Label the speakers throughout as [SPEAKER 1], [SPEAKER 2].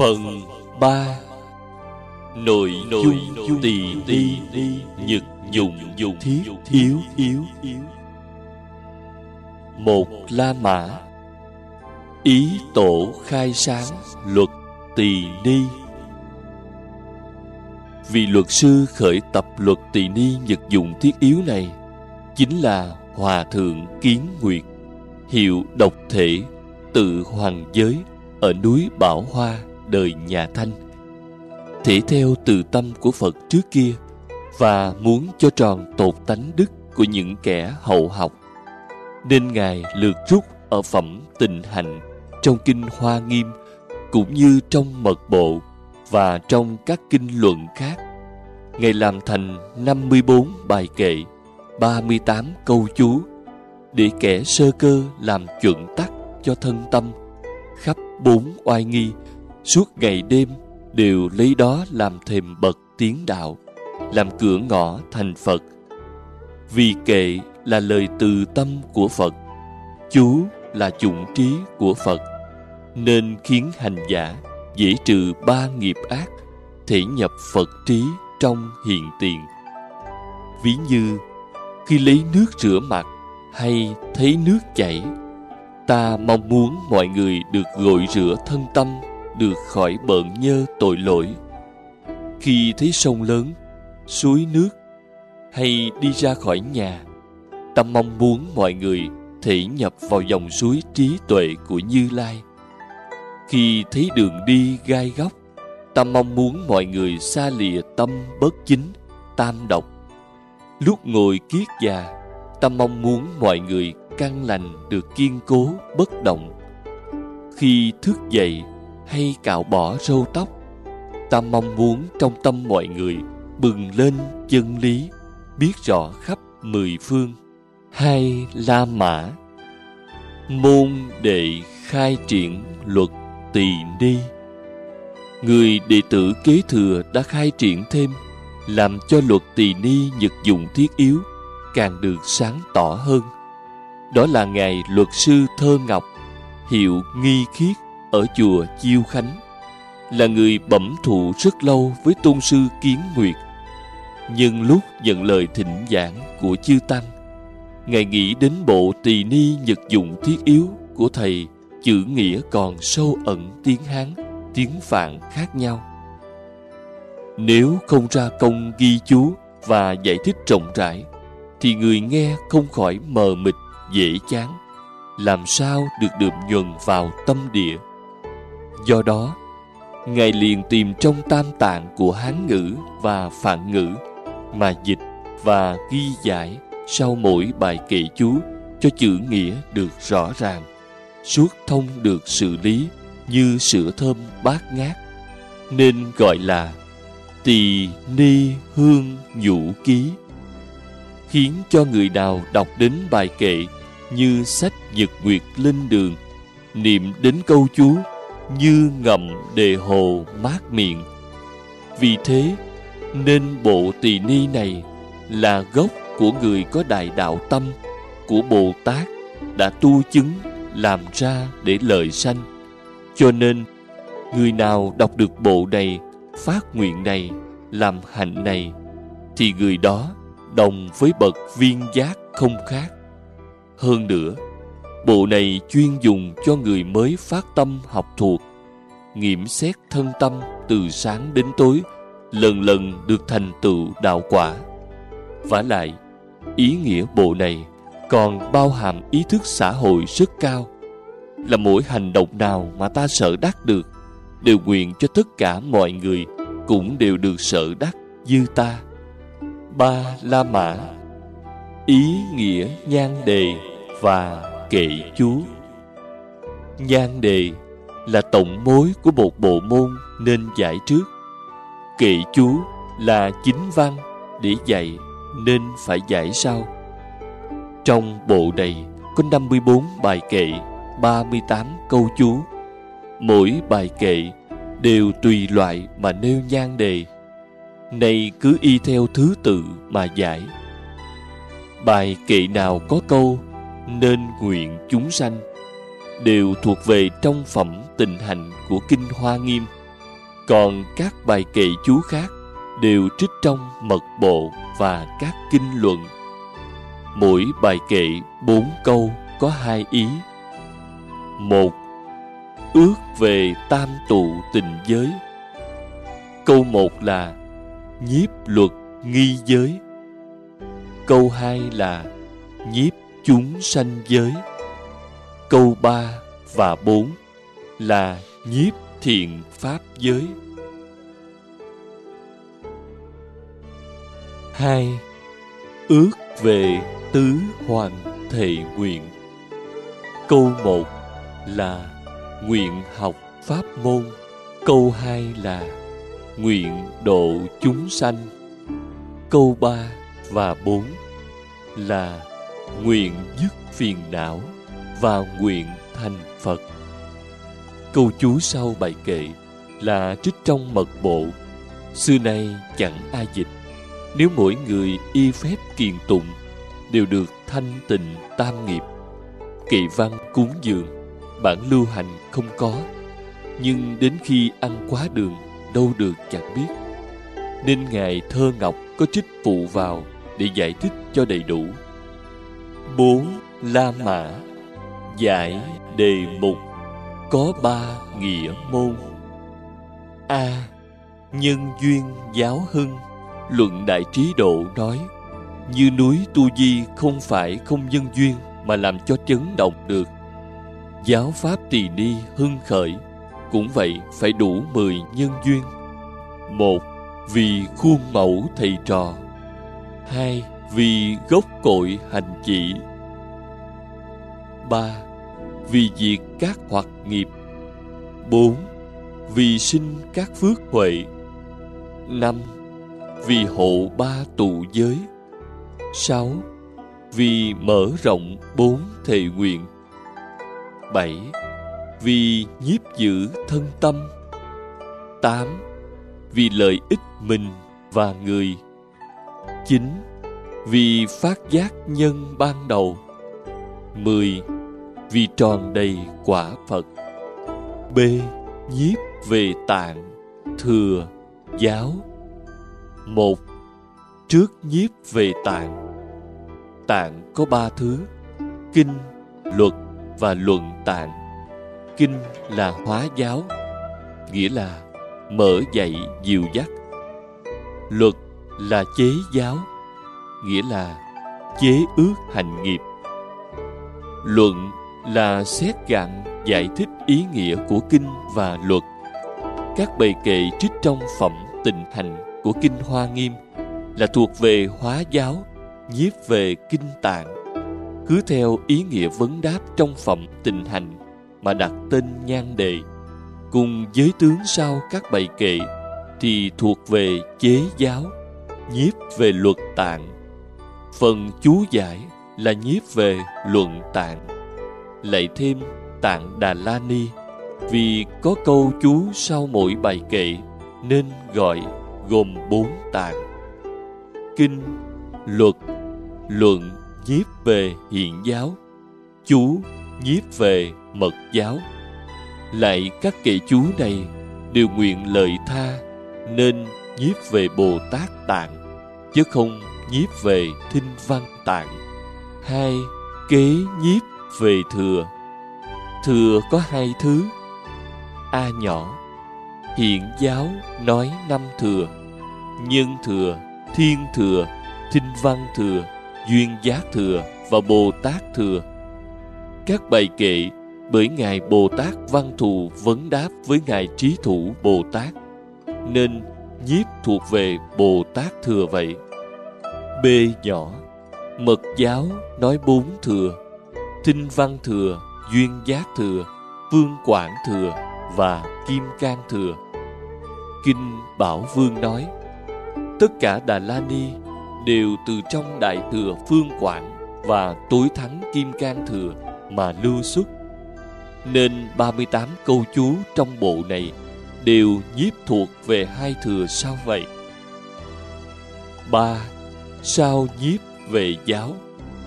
[SPEAKER 1] Phần 3 Nội nội dung tỳ đi nhật dụng dụng thiết yếu yếu. Yếu Một La Mã. Ý tổ khai sáng luật tỳ ni. Vị luật sư khởi tập luật tỳ ni nhật dụng thiết yếu này Chính là Hòa Thượng Kiến Nguyệt Hiệu độc thể tự hoàng giới ở núi Bảo Hoa đời nhà Thanh. Thể theo từ tâm của Phật trước kia và muốn cho tròn tột tánh đức của những kẻ hậu học. Nên Ngài lược rút ở phẩm tình hạnh trong kinh Hoa Nghiêm cũng như trong mật bộ và trong các kinh luận khác. Ngài làm thành 54 bài kệ, 38 câu chú để kẻ sơ cơ làm chuẩn tắc cho thân tâm khắp bốn oai nghi suốt ngày đêm, đều lấy đó làm thềm bậc tiến đạo, làm cửa ngõ thành phật. Vì kệ là lời từ tâm của phật, chú là chủng trí của phật, nên khiến hành giả dễ trừ ba nghiệp ác, thể nhập phật trí trong hiện tiền. Ví như, khi lấy nước rửa mặt hay thấy nước chảy, ta mong muốn mọi người được gội rửa thân tâm được khỏi bợn nhơ tội lỗi. Khi thấy sông lớn, suối nước, hay đi ra khỏi nhà, ta mong muốn mọi người thể nhập vào dòng suối trí tuệ của như lai. Khi thấy đường đi gai góc, ta mong muốn mọi người xa lìa tâm bất chính, tam độc. Lúc ngồi kiết già, ta mong muốn mọi người căn lành được kiên cố, bất động. Khi thức dậy hay cạo bỏ râu tóc. Ta mong muốn trong tâm mọi người bừng lên chân lý, biết rõ khắp mười phương. Hai la mã. Môn đệ khai triển luật tỳ ni. Người đệ tử kế thừa đã khai triển thêm, làm cho luật tỳ ni nhật dụng thiết yếu, càng được sáng tỏ hơn. Đó là ngài luật sư thơ ngọc, hiệu nghi khiết ở chùa chiêu khánh, là người bẩm thụ rất lâu với tôn sư kiến nguyệt. Nhưng lúc nhận lời thỉnh giảng của chư tăng, ngài nghĩ đến bộ tỳ ni nhật dụng thiết yếu của thầy, chữ nghĩa còn sâu ẩn tiếng hán, tiếng phạn khác nhau. Nếu không ra công ghi chú và giải thích rộng rãi, thì người nghe không khỏi mờ mịt, dễ chán. Làm sao được đượm nhuần vào tâm địa? Do đó, ngài liền tìm trong tam tạng của hán ngữ và phạn ngữ mà dịch và ghi giải sau mỗi bài kệ chú cho chữ nghĩa được rõ ràng, suốt thông được xử lý như sữa thơm bát ngát, nên gọi là tỳ ni hương nhũ ký, khiến cho người nào đọc đến bài kệ như sách nhật nguyệt linh đường, niệm đến câu chú như ngậm đề hồ mát miệng. Vì thế, nên bộ tỳ ni này là gốc của người có đại đạo tâm, của bồ tát đã tu chứng làm ra để lợi sanh. Cho nên, người nào đọc được bộ này, phát nguyện này, làm hạnh này, thì người đó đồng với bậc viên giác không khác. Hơn nữa bộ này chuyên dùng cho người mới phát tâm học thuộc. Nghiệm xét thân tâm từ sáng đến tối, lần lần được thành tựu đạo quả. Vả lại, ý nghĩa bộ này còn bao hàm ý thức xã hội rất cao. Là mỗi hành động nào mà ta sợ đắc được, đều nguyện cho tất cả mọi người cũng đều được sợ đắc như ta. Ba la mã. Ý nghĩa nhan đề và kệ chú nhan đề là tổng mối của một bộ môn nên giải trước. Kệ chú là chính văn để dạy nên phải giải sau. Trong bộ này có 54 bài kệ 38 câu chú mỗi bài kệ đều tùy loại mà nêu nhan đề. Này cứ y theo thứ tự mà giải. Bài kệ nào có câu nên nguyện chúng sanh đều thuộc về trong phẩm tình hạnh của kinh hoa nghiêm Còn các bài kệ chú khác đều trích trong mật bộ và các kinh luận. Mỗi bài kệ bốn câu có hai ý. Một, ước về tam tụ tình giới. Câu một là nhiếp luật nghi giới. Câu hai là nhiếp chúng sanh giới. Câu ba và bốn là nhiếp thiện pháp giới. hai, Ước về tứ hoàng thệ nguyện Câu một là nguyện học pháp môn Câu hai là nguyện độ chúng sanh Câu ba và bốn là nguyện dứt phiền não và nguyện thành Phật. Câu chú sau bài kệ là trích trong mật bộ, xưa nay chẳng ai dịch. Nếu mỗi người y phép kiền tụng đều được thanh tịnh tam nghiệp, kỵ văn cúng dường, bản lưu hành không có, nhưng đến khi ăn quá đường đâu được chẳng biết. Nên Ngài Thơ Ngọc có trích phụ vào để giải thích cho đầy đủ. Bốn La Mã. Giải đề mục Có ba nghĩa môn. A. Nhân duyên giáo hưng. Luận Đại Trí Độ nói Như núi Tu Di không phải không nhân duyên Mà làm cho chấn động được. Giáo Pháp Tỳ Ni hưng khởi Cũng vậy phải đủ mười nhân duyên. Một, vì khuôn mẫu thầy trò. Hai, vì gốc cội hành chỉ. Ba, vì diệt các hoạt nghiệp. Bốn, vì sinh các phước huệ. Năm, vì hộ ba tụ giới. Sáu, vì mở rộng bốn thệ nguyện. Bảy, vì nhiếp giữ thân tâm. Tám, vì lợi ích mình và người. Chín vì phát giác nhân ban đầu mười vì tròn đầy quả Phật. B. Nhiếp về tạng, thừa, giáo. Một. Trước nhiếp về tạng. Tạng có ba thứ, kinh, luật và luận tạng. Kinh là hóa giáo, nghĩa là mở dạy dìu dắt. Luật là chế giáo, nghĩa là chế ước hành nghiệp. Luận là xét gạn giải thích ý nghĩa của kinh và luật. Các bài kệ trích trong phẩm tịnh hành của kinh Hoa Nghiêm là thuộc về hóa giáo, nhiếp về kinh tạng. Cứ theo ý nghĩa vấn đáp trong phẩm tịnh hành mà đặt tên nhan đề. Cùng giới tướng sau các bài kệ thì thuộc về chế giáo, nhiếp về luật tạng. Phần chú giải là nhiếp về luận tạng. Lại thêm tạng Đà La Ni, vì có câu chú sau mỗi bài kệ nên gọi gồm bốn tạng. Kinh, luật, luận, nhiếp về hiện giáo. Chú, nhiếp về mật giáo. Lại các kệ chú này đều nguyện lợi tha nên nhiếp về bồ tát tạng, chứ không nhiếp về thinh văn tạng. Hai kế nhiếp về thừa. Thừa có hai thứ. A nhỏ hiện giáo nói năm thừa. Nhân thừa, thiên thừa, thinh văn thừa, duyên giác thừa và bồ tát thừa. Các bài kệ, bởi ngài bồ tát văn thù vấn đáp với ngài trí thủ bồ tát, nên nhiếp thuộc về bồ tát thừa vậy b nhỏ mật giáo nói bốn thừa Thinh Văn Thừa, Duyên Giác Thừa, Vương Quảng Thừa và Kim Cang Thừa. Kinh Bảo Vương nói, tất cả Đà La Ni đều từ trong Đại Thừa Phương Quảng và tối thắng Kim Cang Thừa mà lưu xuất. Nên 38 câu chú trong bộ này đều nhiếp thuộc về hai thừa sao vậy? ba Sao nhiếp về giáo?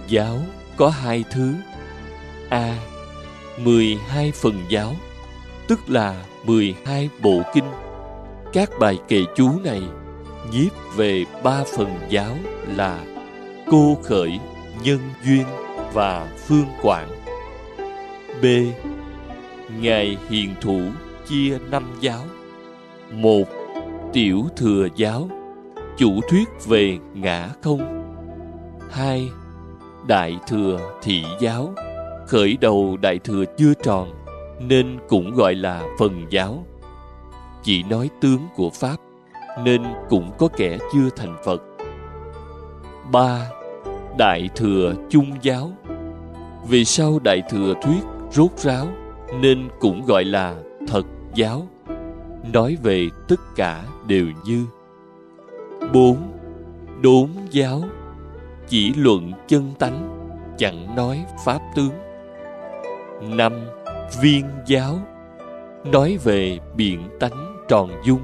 [SPEAKER 1] Giáo có hai thứ A. 12 phần giáo, tức là 12 bộ kinh. các bài kệ chú này nhiếp về ba phần giáo là cô khởi, nhân duyên và phương quảng B. Ngài hiền thủ chia năm giáo. Một, tiểu thừa giáo, chủ thuyết về ngã không. Hai, đại thừa thị giáo, khởi đầu đại thừa chưa tròn nên cũng gọi là phần giáo. Chỉ nói tướng của Pháp nên cũng có kẻ chưa thành Phật. ba Đại thừa chung giáo Vì sao Đại thừa thuyết rốt ráo nên cũng gọi là thật giáo nói về tất cả đều như bốn, đốn giáo, chỉ luận chân tánh, chẳng nói pháp tướng. Năm, viên giáo, nói về biện tánh tròn dung.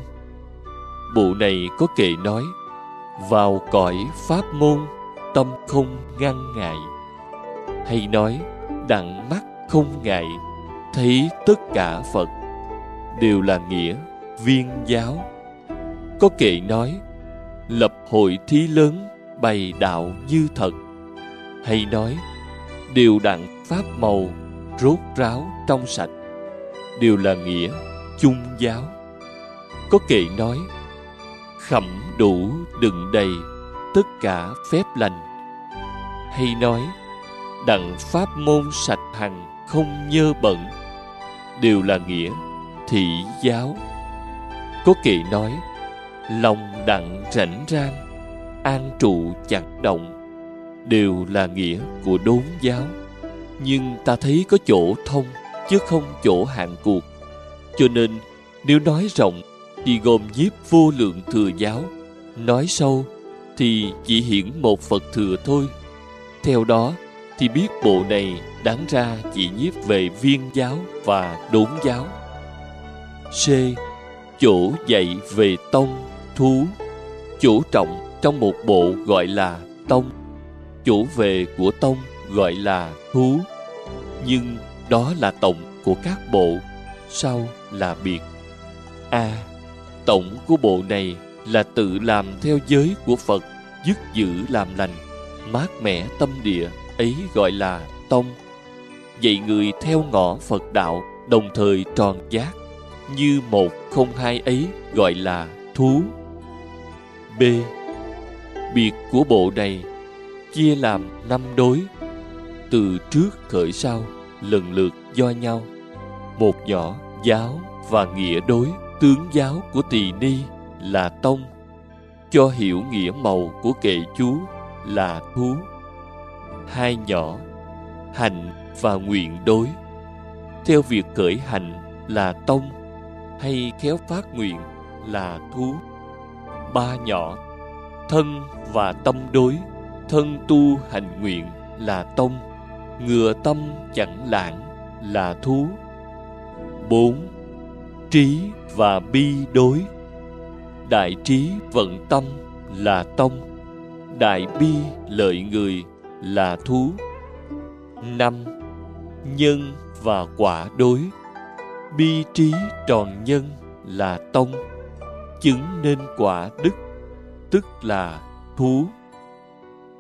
[SPEAKER 1] Bộ này có kệ nói, vào cõi pháp môn, tâm không ngăn ngại. Hay nói, đặng mắt không ngại, thấy tất cả phật. Đều là nghĩa viên giáo. Có kệ nói lập hội thí lớn bày đạo như thật. Hay nói, điều đặng pháp màu rốt ráo trong sạch, đều là nghĩa chung giáo. Có kệ nói, khẩm đủ đựng đầy tất cả phép lành. Hay nói, đặng pháp môn sạch hằng không nhơ bẩn, đều là nghĩa thị giáo. Có kệ nói lòng đặng rảnh rang, an trụ chẳng động, đều là nghĩa của đốn giáo. Nhưng ta thấy có chỗ thông, chứ không chỗ hạn cuộc. Cho nên, nếu nói rộng, thì gồm nhiếp vô lượng thừa giáo. Nói sâu, thì chỉ hiển một phật thừa thôi. Theo đó, thì biết bộ này đáng ra chỉ nhiếp về viên giáo và đốn giáo. C. Chỗ dạy về tông thú, chủ trọng trong một bộ gọi là tông. Chủ về của tông gọi là thú. Nhưng đó là tổng của các bộ, sau là biệt. A. Tổng của bộ này là tự làm theo giới của phật, dứt giữ làm lành, mát mẻ tâm địa, ấy gọi là tông. Dạy người theo ngõ phật đạo, đồng thời tròn giác, như một không hai ấy gọi là thú b. Biệt của bộ này chia làm năm đối. Từ trước khởi sau, lần lượt do nhau. Một nhỏ giáo và nghĩa đối. Tướng giáo của tỳ ni là tông. Cho hiểu nghĩa màu của kệ chú là thú. Hai nhỏ, hành và nguyện đối. Theo việc khởi hành là tông, hay khéo phát nguyện là thú ba nhỏ, thân và tâm đối, thân tu hành nguyện là tông, ngừa tâm chẳng lãng là thú. Bốn, trí và bi đối, đại trí vận tâm là tông, đại bi lợi người là thú. Năm, nhân và quả đối, bi trí tròn nhân là tông chứng nên quả đức, tức là thú.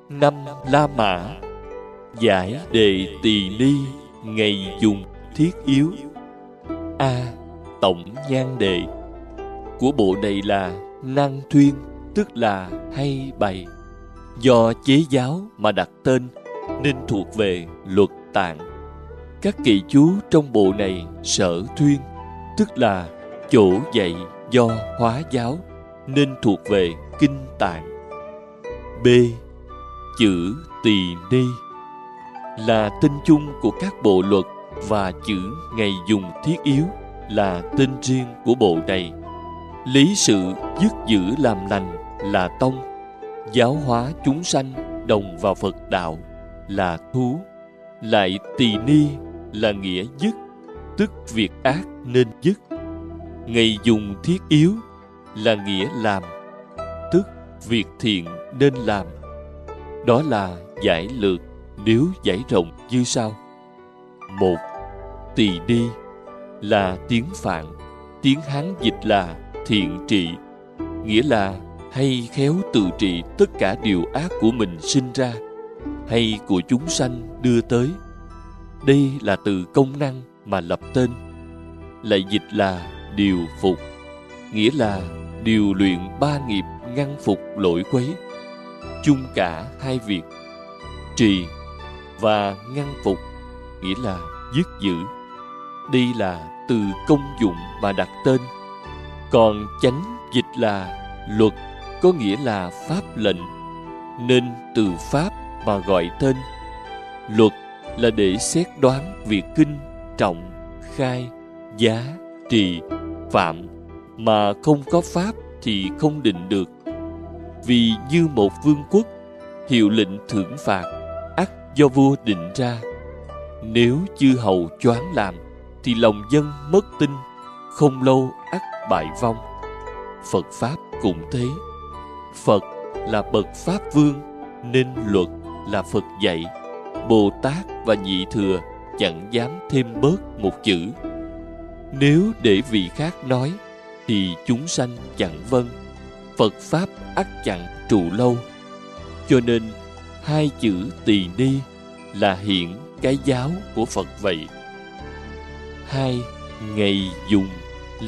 [SPEAKER 1] Năm la mã, giải đề tỳ ni, ngày dùng thiết yếu. A. Tổng nhan đề của bộ này là năng thuyên, tức là hay bày. Do chế giáo mà đặt tên, nên thuộc về luật tạng. Các kỳ chú trong bộ này sở thuyên, tức là chỗ dạy do hóa giáo nên thuộc về kinh tạng. B. Chữ tỳ ni là tên chung của các bộ luật và chữ ngày dùng thiết yếu là tên riêng của bộ này. Lý sự dứt giữ làm lành là tông, giáo hóa chúng sanh đồng vào phật đạo là thú. Lại tỳ ni là nghĩa dứt, tức việc ác nên dứt ngày dùng thiết yếu là nghĩa làm, tức việc thiện nên làm. Đó là giải lược nếu giải rộng như sau. Một, tỳ ni là tiếng phạn, tiếng hán dịch là thiện trị, nghĩa là hay khéo tự trị tất cả điều ác của mình sinh ra, hay của chúng sanh đưa tới. Đây là từ công năng mà lập tên. Lại dịch là điều phục, nghĩa là điều luyện ba nghiệp ngăn phục lỗi quấy, chung cả hai việc, trì và ngăn phục, nghĩa là dứt giữ. Đây là từ công dụng mà đặt tên. Còn chánh dịch là luật, có nghĩa là pháp lệnh, nên từ pháp mà gọi tên. Luật là để xét đoán việc kinh, trọng, khai, giá, trì phạm mà không có pháp thì không định được. Vì như một vương quốc, hiệu lệnh thưởng phạt, ắt do vua định ra. Nếu chư hầu choáng làm, thì lòng dân mất tin, không lâu ắt bại vong. Phật pháp cũng thế. Phật là bậc pháp vương, nên luật là phật dạy. Bồ tát và nhị thừa chẳng dám thêm bớt một chữ nếu để vị khác nói, thì chúng sanh chẳng vâng. Phật pháp ắt chẳng trụ lâu. Cho nên, hai chữ tỳ ni là hiện cái giáo của phật vậy. Hai, ngày dùng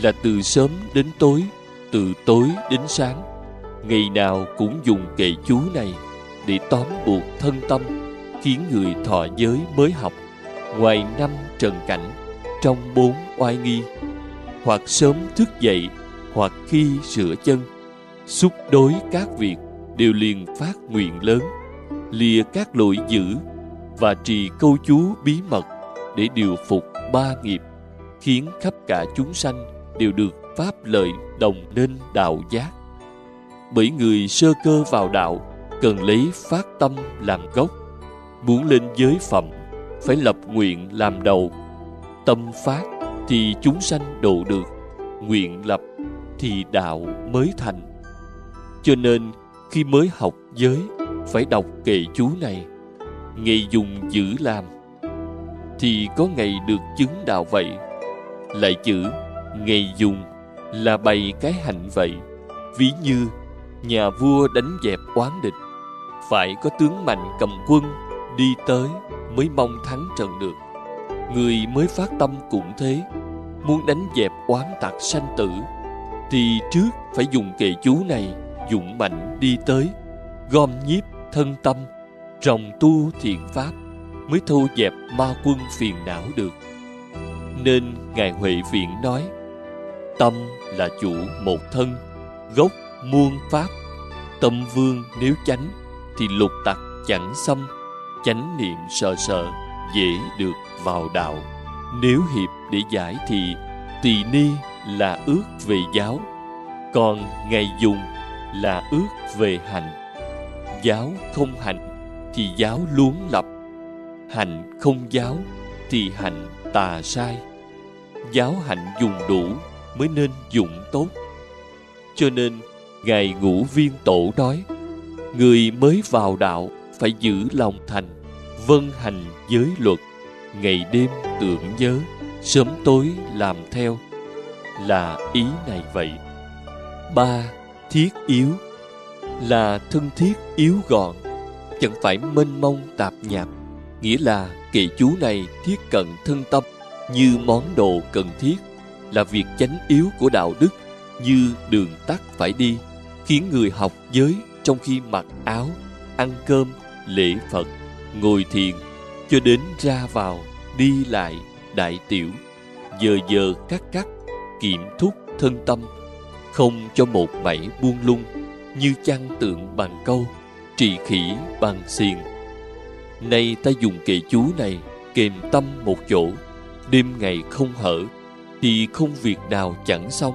[SPEAKER 1] là từ sớm đến tối, từ tối đến sáng. Ngày nào cũng dùng kệ chú này để tóm buộc thân tâm, khiến người thọ giới mới học. Ngoài năm trần cảnh trong bốn oai nghi. Hoặc sớm thức dậy, hoặc khi sửa chân, xúc đối các việc đều liền phát nguyện lớn, lìa các lỗi dữ và trì câu chú bí mật để điều phục ba nghiệp, khiến khắp cả chúng sanh đều được pháp lợi đồng nên đạo giác. Bởi người sơ cơ vào đạo, cần lấy phát tâm làm gốc, muốn lên giới phẩm, phải lập nguyện làm đầu tâm phát thì chúng sanh độ được, nguyện lập thì đạo mới thành. Cho nên khi mới học giới, phải đọc kệ chú này, ngày dùng giữ làm. Thì có ngày được chứng đạo vậy, lại chữ ngày dùng là bày cái hạnh vậy. Ví như nhà vua đánh dẹp oán địch, phải có tướng mạnh cầm quân đi tới mới mong thắng trận được người mới phát tâm cũng thế. Muốn đánh dẹp oán tặc sanh tử, thì trước phải dùng kệ chú này dũng mạnh đi tới, gom nhiếp thân tâm trồng tu thiện pháp, mới thu dẹp ma quân phiền não được. Nên ngài huệ viện nói, tâm là chủ một thân, gốc muôn pháp. Tâm vương nếu chánh thì lục tặc chẳng xâm, chánh niệm sợ sợ dễ được vào đạo. Nếu hiệp để giải thì, tỳ ni là ước về giáo. Còn ngày dùng là ước về hành giáo không hành thì giáo luống lập. Hành không giáo thì hành tà sai. Giáo hạnh dùng đủ mới nên dụng tốt. Cho nên ngài ngũ viên tổ nói, người mới vào đạo phải giữ lòng thành vân hành giới luật, ngày đêm tưởng nhớ, sớm tối làm theo. Là ý này vậy. Ba, thiết yếu. Là thân thiết yếu gọn, chẳng phải mênh mông tạp nhạp. Nghĩa là kệ chú này thiết cận thân tâm, như món đồ cần thiết. Là việc chánh yếu của đạo đức, như đường tắt phải đi, khiến người học giới trong khi mặc áo, ăn cơm, lễ phật, ngồi thiền cho đến ra vào, đi lại, đại tiểu, giờ giờ cắt cắt kiểm thúc thân tâm, không cho một mảy buông lung, như chăn tượng bằng câu trị khỉ bằng xiềng. Nay ta dùng kệ chú này, kềm tâm một chỗ, đêm ngày không hở, thì không việc nào chẳng xong.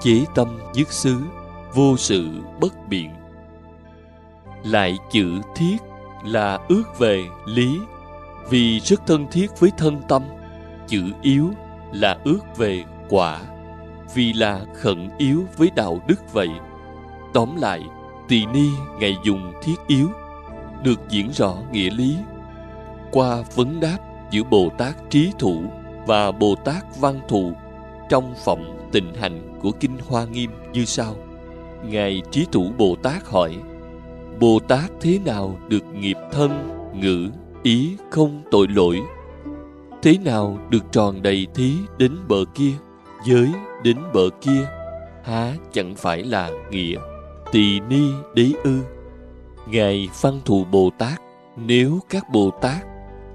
[SPEAKER 1] Chế tâm dứt xứ, vô sự bất biện. Lại chữ thiết là ước về lý. Vì rất thân thiết với thân tâm chữ yếu là ước về quả. Vì là khẩn yếu với đạo đức vậy. Tóm lại tỳ ni ngày dùng thiết yếu được diễn rõ nghĩa lý. Qua vấn đáp giữa bồ tát trí thủ và bồ tát văn thù trong phẩm tịnh hành của Kinh Hoa Nghiêm như sau. Ngài Trí Thủ Bồ Tát hỏi, Bồ Tát thế nào được nghiệp thân, ngữ, ý không tội lỗi? Thế nào được tròn đầy thí đến bờ kia, giới đến bờ kia? Há chẳng phải là nghĩa, tỳ ni đế ư? Ngài Văn Thù Bồ Tát, nếu các Bồ Tát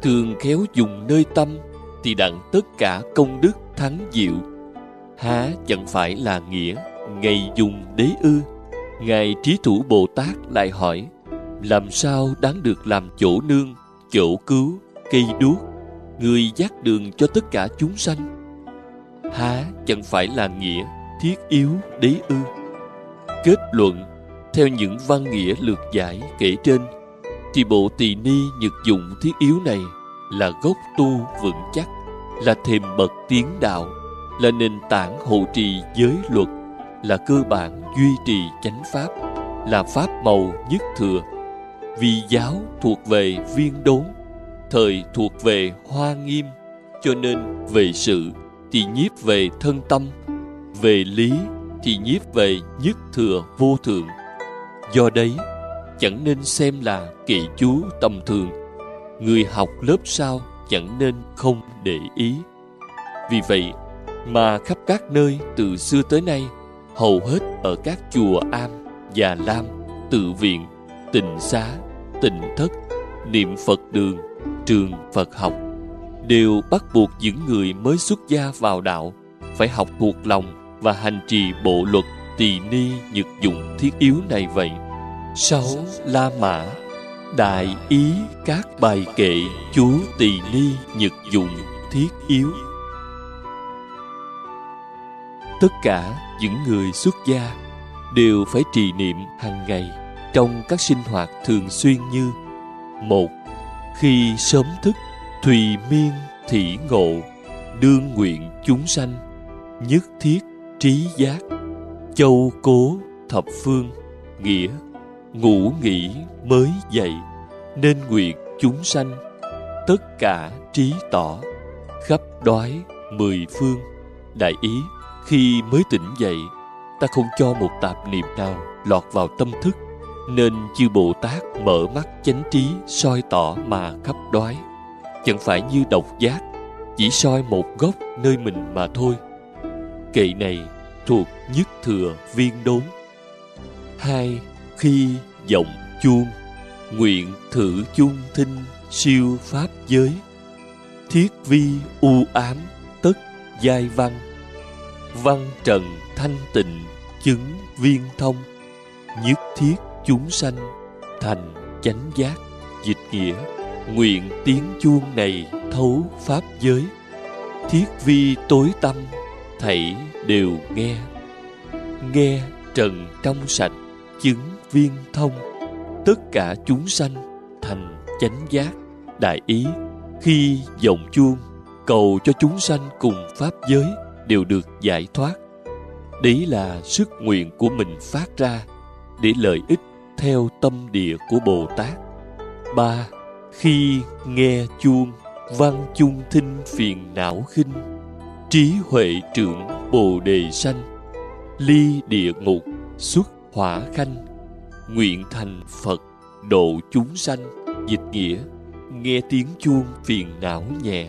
[SPEAKER 1] thường khéo dùng nơi tâm thì đặng tất cả công đức thắng diệu há chẳng phải là nghĩa ngày dùng đế ư ngài trí thủ bồ tát lại hỏi, làm sao đáng được làm chỗ nương, chỗ cứu, cây đuốc, người dắt đường cho tất cả chúng sanh? Há chẳng phải là nghĩa thiết yếu đế ư? Kết luận, theo những văn nghĩa lược giải kể trên, thì bộ tỳ ni nhật dụng thiết yếu này là gốc tu vững chắc, là thềm bậc tiến đạo, là nền tảng hộ trì giới luật là cơ bản duy trì chánh pháp, là pháp màu nhất thừa. Vì giáo thuộc về viên đốn, thời thuộc về hoa nghiêm, cho nên về sự thì nhiếp về thân tâm, về lý thì nhiếp về nhất thừa vô thượng. Do đấy, chẳng nên xem là kỳ chú tầm thường. Người học lớp sau chẳng nên không để ý. Vì vậy mà khắp các nơi từ xưa tới nay hầu hết ở các chùa am già lam, tự viện, tịnh xá, tịnh thất, niệm phật đường, trường phật học, đều bắt buộc những người mới xuất gia vào đạo phải học thuộc lòng và hành trì bộ luật tỳ ni nhật dụng thiết yếu này vậy. Sáu la mã, đại ý các bài kệ chú tỳ ni nhật dụng thiết yếu. Tất cả những người xuất gia đều phải trì niệm hàng ngày trong các sinh hoạt thường xuyên như một, khi sớm thức, thùy miên thị ngộ, đương nguyện chúng sanh, nhất thiết trí giác, châu cố thập phương, nghĩa ngủ nghỉ mới dậy nên nguyện chúng sanh tất cả trí tỏ, khắp đói mười phương, đại ý khi mới tỉnh dậy, ta không cho một tạp niệm nào lọt vào tâm thức, nên chư bồ tát mở mắt chánh trí soi tỏ mà khắp đoái. Chẳng phải như độc giác, chỉ soi một góc nơi mình mà thôi. Kệ này thuộc nhất thừa viên đốn. Hai, khi giọng chuông, nguyện thử chung thinh siêu pháp giới. Thiết vi u ám tất giai văn văn trần thanh tịnh, chứng viên thông, nhất thiết chúng sanh, thành chánh giác, dịch nghĩa, nguyện tiếng chuông này thấu pháp giới. Thiết vi tối tâm, thảy đều nghe. Nghe trần trong sạch, chứng viên thông, tất cả chúng sanh, thành chánh giác, đại ý, khi vọng chuông, cầu cho chúng sanh cùng pháp giới đều được giải thoát. Đấy là sức nguyện của mình phát ra để lợi ích theo tâm địa của bồ tát. Ba, khi nghe chuông văn chung thinh phiền não khinh, trí huệ trưởng bồ đề sanh, ly địa ngục xuất hỏa khanh, nguyện thành phật độ chúng sanh, dịch nghĩa, nghe tiếng chuông phiền não nhẹ,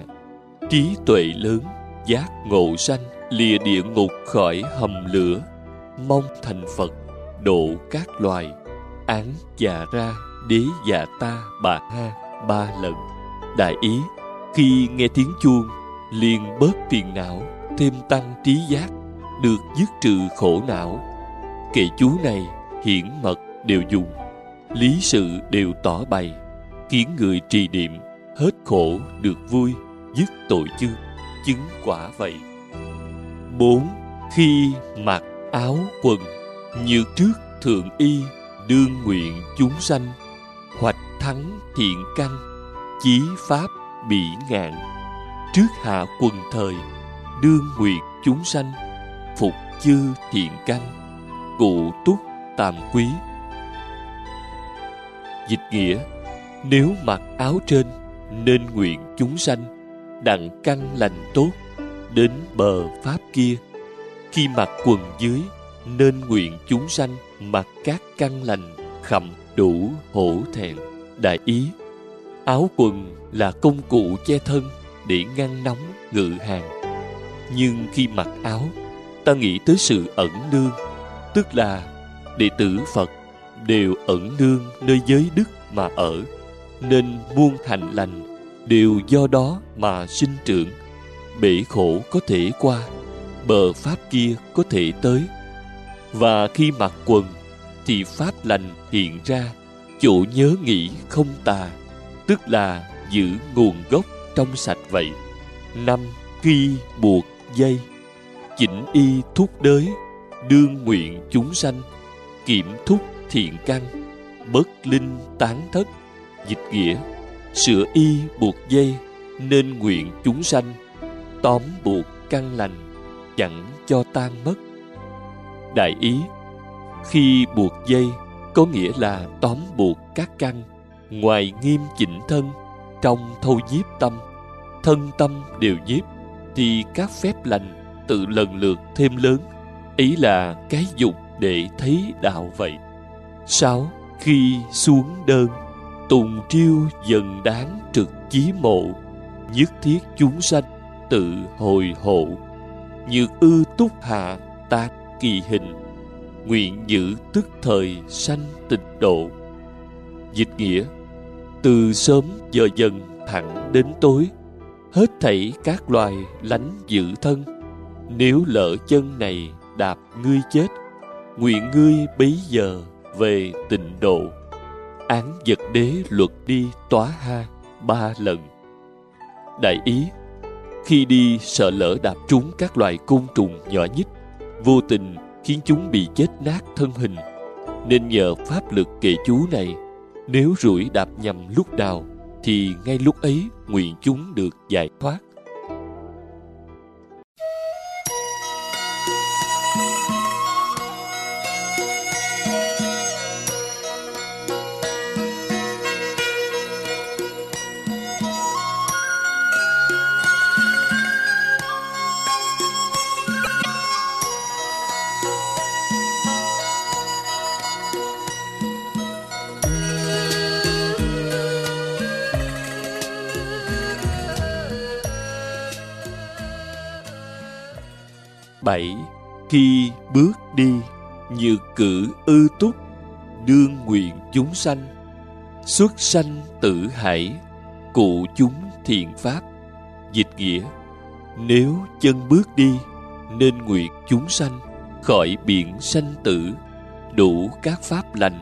[SPEAKER 1] trí tuệ lớn giác ngộ sanh, lìa địa ngục khỏi hầm lửa. Mong thành phật, độ các loài. Án già ra, đế già ta, bà ha ba lần. Đại ý, khi nghe tiếng chuông, liền bớt phiền não, thêm tăng trí giác, được dứt trừ khổ não. Kệ chú này, hiển mật, đều dùng. Lý sự đều tỏ bày. Khiến người trì niệm, hết khổ, được vui, dứt tội chương chứng quả vậy. Bốn, khi mặc áo quần như trước thượng y đương nguyện chúng sanh, hoạch thắng thiện căn, chí pháp bị ngạn, trước hạ quần thời đương nguyện chúng sanh, phục chư thiện căn, cụ túc tam quý. Dịch nghĩa, nếu mặc áo trên nên nguyện chúng sanh đặng căn lành tốt, đến bờ pháp kia. Khi mặc quần dưới, nên nguyện chúng sanh mặc các căn lành, khẩm đủ hổ thẹn. Đại ý, áo quần là công cụ che thân để ngăn nóng ngự hàng. Nhưng khi mặc áo, ta nghĩ tới sự ẩn nương, tức là đệ tử phật đều ẩn nương nơi giới đức mà ở, nên muôn thành lành đều do đó mà sinh trưởng. Bể khổ có thể qua, bờ pháp kia có thể tới. Và khi mặc quần, thì pháp lành hiện ra, chỗ nhớ nghĩ không tà, tức là giữ nguồn gốc trong sạch vậy. Năm khi buộc dây, chỉnh y thúc đới, đương nguyện chúng sanh, kiểm thúc thiện căn, bất linh tán thất, dịch nghĩa sửa y buộc dây, nên nguyện chúng sanh, tóm buộc căn lành, chẳng cho tan mất. Đại ý, khi buộc dây, có nghĩa là tóm buộc các căn, ngoài nghiêm chỉnh thân, trong thâu nhiếp tâm. Thân tâm đều nhiếp, thì các phép lành tự lần lượt thêm lớn. Ý là cái dục để thấy đạo vậy. Sáu khi xuống đơn tùng triêu dần đáng trực chí mộ, nhất thiết chúng sanh tự hồi hộ. Nhược ư túc hạ tác kỳ hình, nguyện giữ tức thời sanh tịnh độ. Dịch nghĩa, từ sớm giờ dần thẳng đến tối, hết thảy các loài lánh giữ thân. Nếu lỡ chân này đạp ngươi chết, nguyện ngươi bấy giờ về tịnh độ án vật đế luật đi tóa ha ba lần. Đại ý, khi đi sợ lỡ đạp trúng các loài côn trùng nhỏ nhất, vô tình khiến chúng bị chết nát thân hình, nên nhờ pháp lực kệ chú này, nếu rủi đạp nhầm lúc nào thì ngay lúc ấy nguyện chúng được giải thoát. Khi bước đi như cử ư túc, đương nguyện chúng sanh, xuất sanh tử hải, cụ chúng thiện pháp. Dịch nghĩa, nếu chân bước đi, nên nguyện chúng sanh khỏi biển sanh tử, đủ các pháp lành.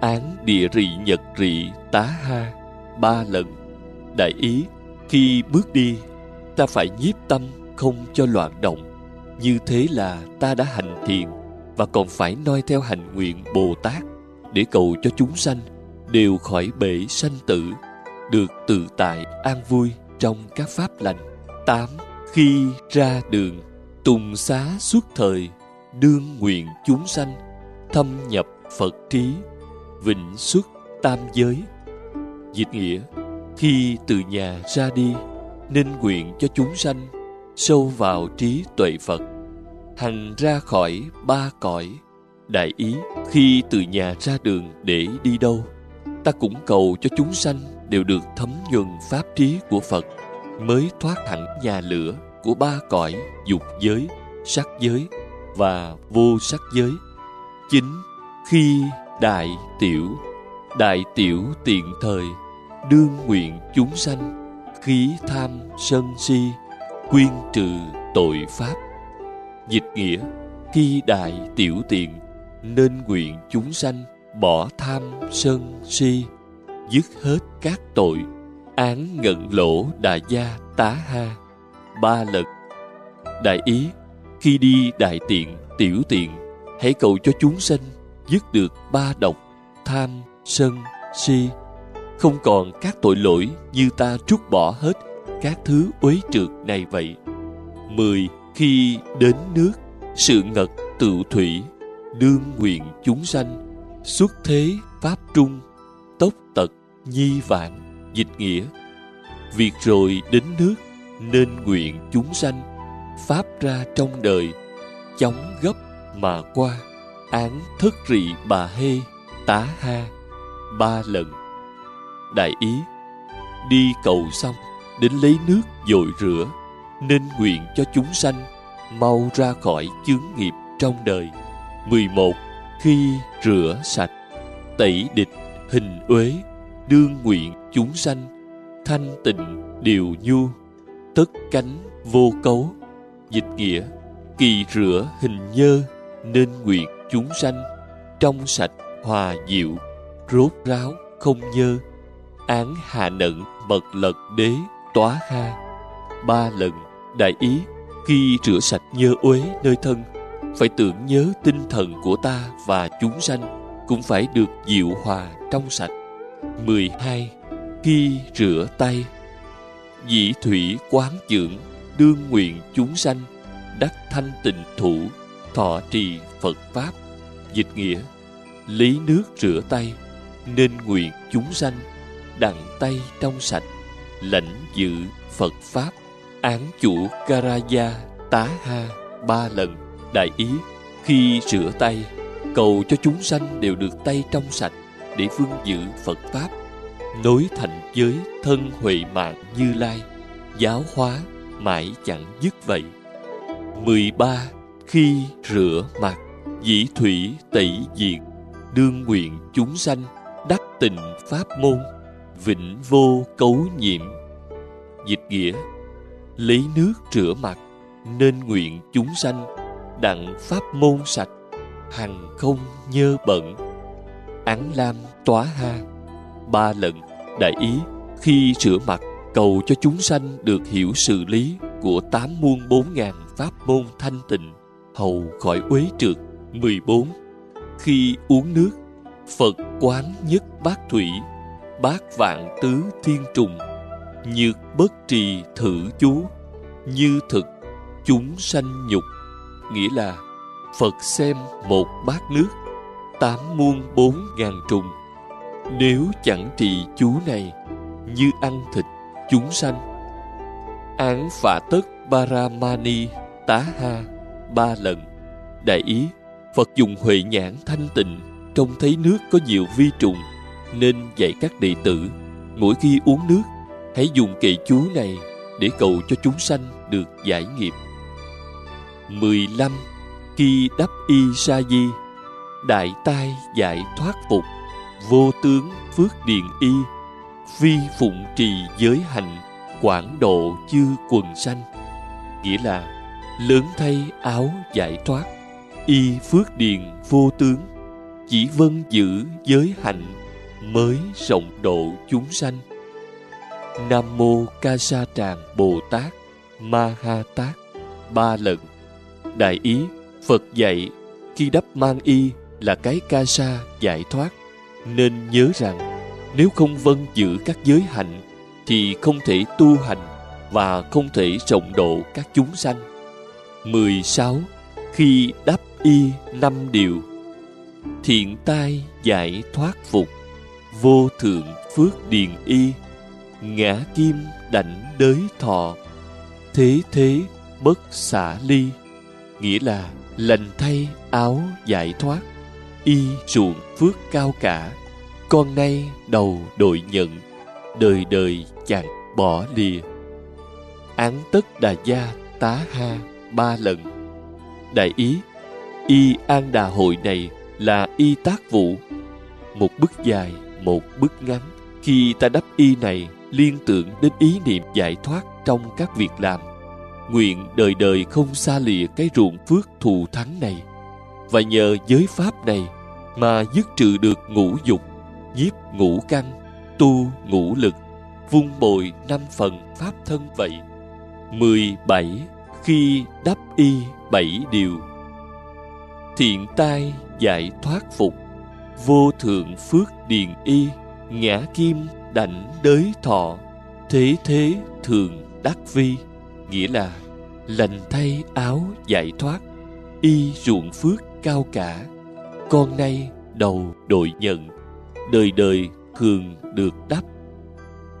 [SPEAKER 1] Án địa rị nhật rị tá ha, ba lần. Đại ý, khi bước đi, ta phải nhiếp tâm không cho loạn động như thế là ta đã hành thiện và còn phải noi theo hành nguyện Bồ Tát để cầu cho chúng sanh đều khỏi bể sanh tử, được tự tại an vui trong các pháp lành. tám Khi ra đường, tùng xá suốt thời, đương nguyện chúng sanh, thâm nhập Phật trí, vịnh xuất tam giới. Dịch nghĩa, khi từ nhà ra đi, nên nguyện cho chúng sanh sâu vào trí tuệ Phật, hằng ra khỏi ba cõi. Đại ý, khi từ nhà ra đường để đi đâu, ta cũng cầu cho chúng sanh đều được thấm nhuần pháp trí của Phật, mới thoát hẳn nhà lửa của ba cõi dục giới, sắc giới và vô sắc giới. Chính khi đại tiểu, đại tiểu tiện thời, đương nguyện chúng sanh, khí tham sân si, quyên trừ tội pháp. Dịch nghĩa, khi đại tiểu tiện nên nguyện chúng sanh bỏ tham sân si, dứt hết các tội, án ngận lỗ đà gia tá ha, ba lần đại ý, khi đi đại tiện, tiểu tiện, hãy cầu cho chúng sanh dứt được ba độc, tham sân si. Không còn các tội lỗi như ta trút bỏ hết các thứ uế trượt này vậy. 10. Khi đến nước, sự ngật tự thủy, đương nguyện chúng sanh, xuất thế pháp trung, tốc tật nhi vạn, dịch nghĩa. Việc rồi đến nước, nên nguyện chúng sanh pháp ra trong đời chóng gấp mà qua án thất rị bà hê tá ha ba lần đại ý đi cầu xong đến lấy nước dội rửa nên nguyện cho chúng sanh mau ra khỏi chướng nghiệp trong đời 11. Khi rửa sạch, tẩy địch, hình uế, đương nguyện chúng sanh, thanh tịnh, điều nhu, tất cánh, vô cấu. Dịch nghĩa, kỳ rửa hình nhơ, nên nguyện chúng sanh, trong sạch, hòa diệu, rốt ráo, không nhơ, án hạ nận, mật lật đế, tóa Kha Ba lần, đại ý, khi rửa sạch nhơ uế nơi thân, phải tưởng nhớ tinh thần của ta và chúng sanh cũng phải được dịu hòa trong sạch. 12. Khi rửa tay Dĩ thủy quán dưỡng Đương nguyện chúng sanh Đắc thanh tịnh thủ Thọ trì Phật Pháp Dịch nghĩa Lấy nước rửa tay Nên nguyện chúng sanh Đặng tay trong sạch Lãnh giữ Phật Pháp. Án chủ Karaya Tá Ha ba lần. Đại ý, Khi rửa tay, Cầu cho chúng sanh đều được tay trong sạch Để vương giữ Phật Pháp. Nối thành giới thân huệ mạng như lai, Giáo hóa mãi chẳng dứt vậy. 13. Khi rửa mặt, Dĩ thủy tẩy diệt, Đương nguyện chúng sanh Đắc tịnh pháp môn. Vĩnh vô cấu nhiễm Dịch nghĩa Lấy nước rửa mặt Nên nguyện chúng sanh đặng pháp môn sạch hằng không nhơ bẩn án lam tóa ha ba lần đại ý khi rửa mặt cầu cho chúng sanh được hiểu sự lý của tám muôn bốn ngàn pháp môn thanh tịnh hầu khỏi uế trượt 14. Khi uống nước, Phật quán nhất bát thủy, bát vạn tứ thiên trùng, nhược bất trì thử chú, như thực chúng sanh nhục. Nghĩa là Phật xem một bát nước tám muôn bốn ngàn trùng. Nếu chẳng trì chú này như ăn thịt chúng sanh. Án phả tất Baramani tá ha ba lần. Đại ý Phật dùng huệ nhãn thanh tịnh trông thấy nước có nhiều vi trùng nên dạy các đệ tử, mỗi khi uống nước, hãy dùng kệ chú này để cầu cho chúng sanh được giải nghiệp 15. Khi đắp y sa di, Đại tai giải thoát phục, Vô tướng phước điền y, Phi phụng trì giới hạnh, Quảng độ chư quần sanh Nghĩa là Lớn thay áo giải thoát, Y phước điền vô tướng, Chỉ vân giữ giới hạnh Mới rộng độ chúng sanh Nam Mô Ca Sa Tràng Bồ Tát Ma Ha Tát Ba lần Đại ý, Phật dạy khi đắp mang y là cái ca sa giải thoát. Nên nhớ rằng nếu không vâng giữ các giới hạnh thì không thể tu hành và không thể rộng độ các chúng sanh. 16. Khi đắp y năm điều Thiện tai giải thoát phục Vô thượng phước điền y, Ngã kim đảnh đới thọ. Thế thế bất xả ly, nghĩa là lành thay áo giải thoát, y chuộng phước cao cả. Con nay đầu đội nhận, đời đời chẳng bỏ lìa. Án tất đà gia tá ha ba lần. Đại ý, y an đà hội này là y tác vụ. Một bức dài một bức ngắn. Khi ta đắp y này, liên tưởng đến ý niệm giải thoát trong các việc làm. Nguyện đời đời không xa lìa cái ruộng phước thù thắng này. Và nhờ giới pháp này mà dứt trừ được ngũ dục, nhiếp ngũ căn, tu ngũ lực, vung bồi năm phần pháp thân vậy. Mười bảy, khi đắp y bảy điều, thiện tai giải thoát phục vô thượng phước điền y ngã kim đảnh đới thọ. Thế thế thường đắc vi nghĩa là lành thay áo giải thoát y ruộng phước cao cả. Con nay đầu đội nhận đời đời thường được đắp.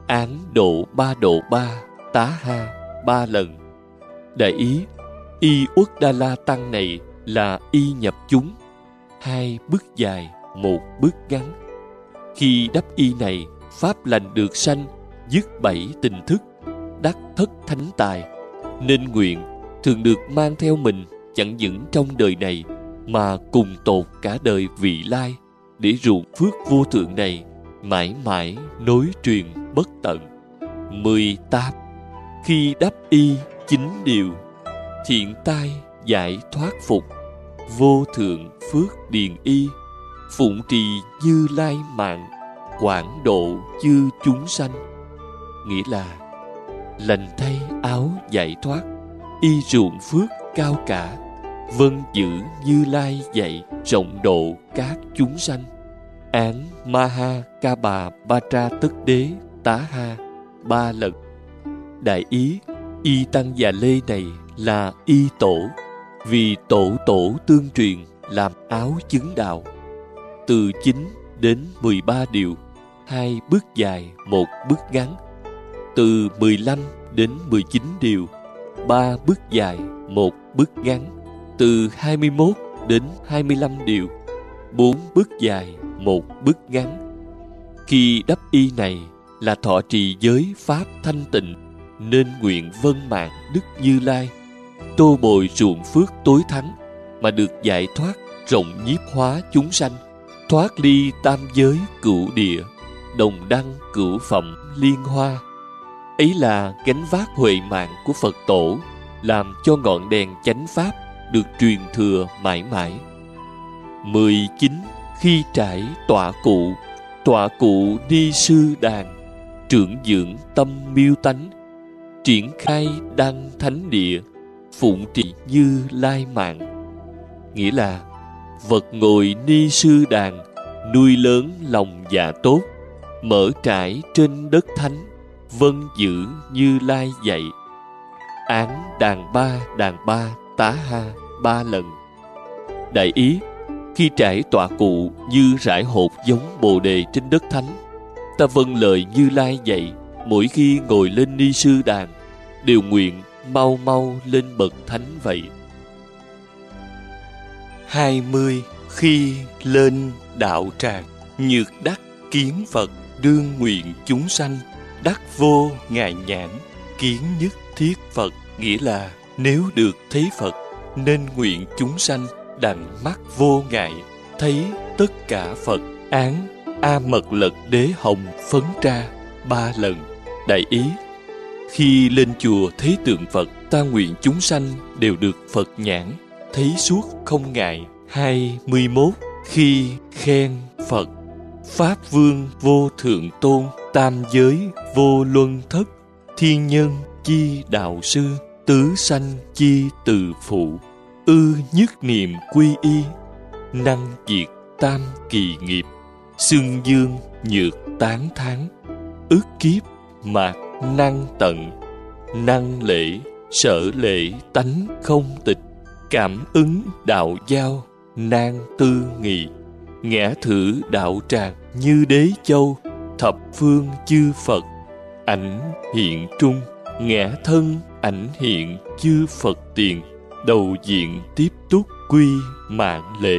[SPEAKER 1] Án độ ba độ ba tá ha ba lần. Đại ý, y uất đa la tăng này là y nhập chúng, hai bước dài, một bước ngắn. Khi đắp y này, pháp lành được sanh, dứt bảy tình thức, đắc thất thánh tài, nên nguyện thường được mang theo mình chẳng những trong đời này mà cùng tột cả đời vị lai để ruộng phước vô thượng này mãi mãi nối truyền bất tận. 18. Khi đắp y chính điều, thiện tai giải thoát phục, vô thượng phước điền y, phụng trì như lai mạng, quảng độ chư chúng sanh. Nghĩa là lành thay áo giải thoát, y ruộng phước cao cả, vân giữ như lai dạy rộng độ các chúng sanh án Maha Ca Bà Ba Tra tất Đế Tá Ha ba lần. Đại ý, y tăng già lê này là y tổ, vì tổ tổ tương truyền làm áo chứng đạo. Từ 9 đến 13 điều, hai bước dài, một bước ngắn. Từ 15 đến 19 điều, ba bước dài, một bước ngắn. Từ 21 đến 25 điều, bốn bước dài, một bước ngắn. Khi đắp y này là thọ trì giới pháp thanh tịnh, nên nguyện vân mạng Đức Như Lai, tô bồi ruộng phước tối thắng, mà được giải thoát rộng nhiếp hóa chúng sanh, thoát ly tam giới cửu địa, đồng đăng cửu phẩm liên hoa. Ấy là gánh vác huệ mạng của Phật tổ, làm cho ngọn đèn chánh pháp được truyền thừa mãi mãi. 19 khi trải tọa cụ tọa cụ đi sư đàn trưởng dưỡng tâm miêu tánh triển khai đăng thánh địa phụng trị như lai mạng nghĩa là vật ngồi ni sư đàn, nuôi lớn lòng dạ tốt, mở trải trên đất thánh, vân giữ như lai dạy. Án đàn ba đàn ba, tá ha, ba lần. Đại ý, khi trải tọa cụ như rải hột giống bồ đề trên đất thánh, ta vâng lời như lai dạy, mỗi khi ngồi lên ni sư đàn, đều nguyện mau mau lên bậc thánh vậy hai mươi khi lên đạo tràng, nhược đắc kiến phật, đương nguyện chúng sanh, đắc vô ngài nhãn, kiến nhất thiết phật. Nghĩa là nếu được thấy phật, nên nguyện chúng sanh đành mắt vô ngại, thấy tất cả phật án, a mật lật đế hồng phấn tra ba lần. Đại ý, khi lên chùa thấy tượng phật, ta nguyện chúng sanh đều được phật nhãn thấy suốt không ngại. Hai mươi mốt, khi khen phật, pháp vương vô thượng tôn, tam giới vô luân thất, thiên nhân chi đạo sư, tứ sanh chi từ phụ, ư nhất niệm quy y, năng diệt tam kỳ nghiệp xương dương nhược tán tháng ước kiếp mạc năng tận, năng lễ sở lễ tánh không tịch cảm ứng đạo giao, nan tư nghị. Ngã thử đạo tràng như đế châu, thập phương chư phật. Ảnh hiện trung, ngã thân ảnh hiện chư phật tiền. Đầu diện tiếp túc quy mạng lễ.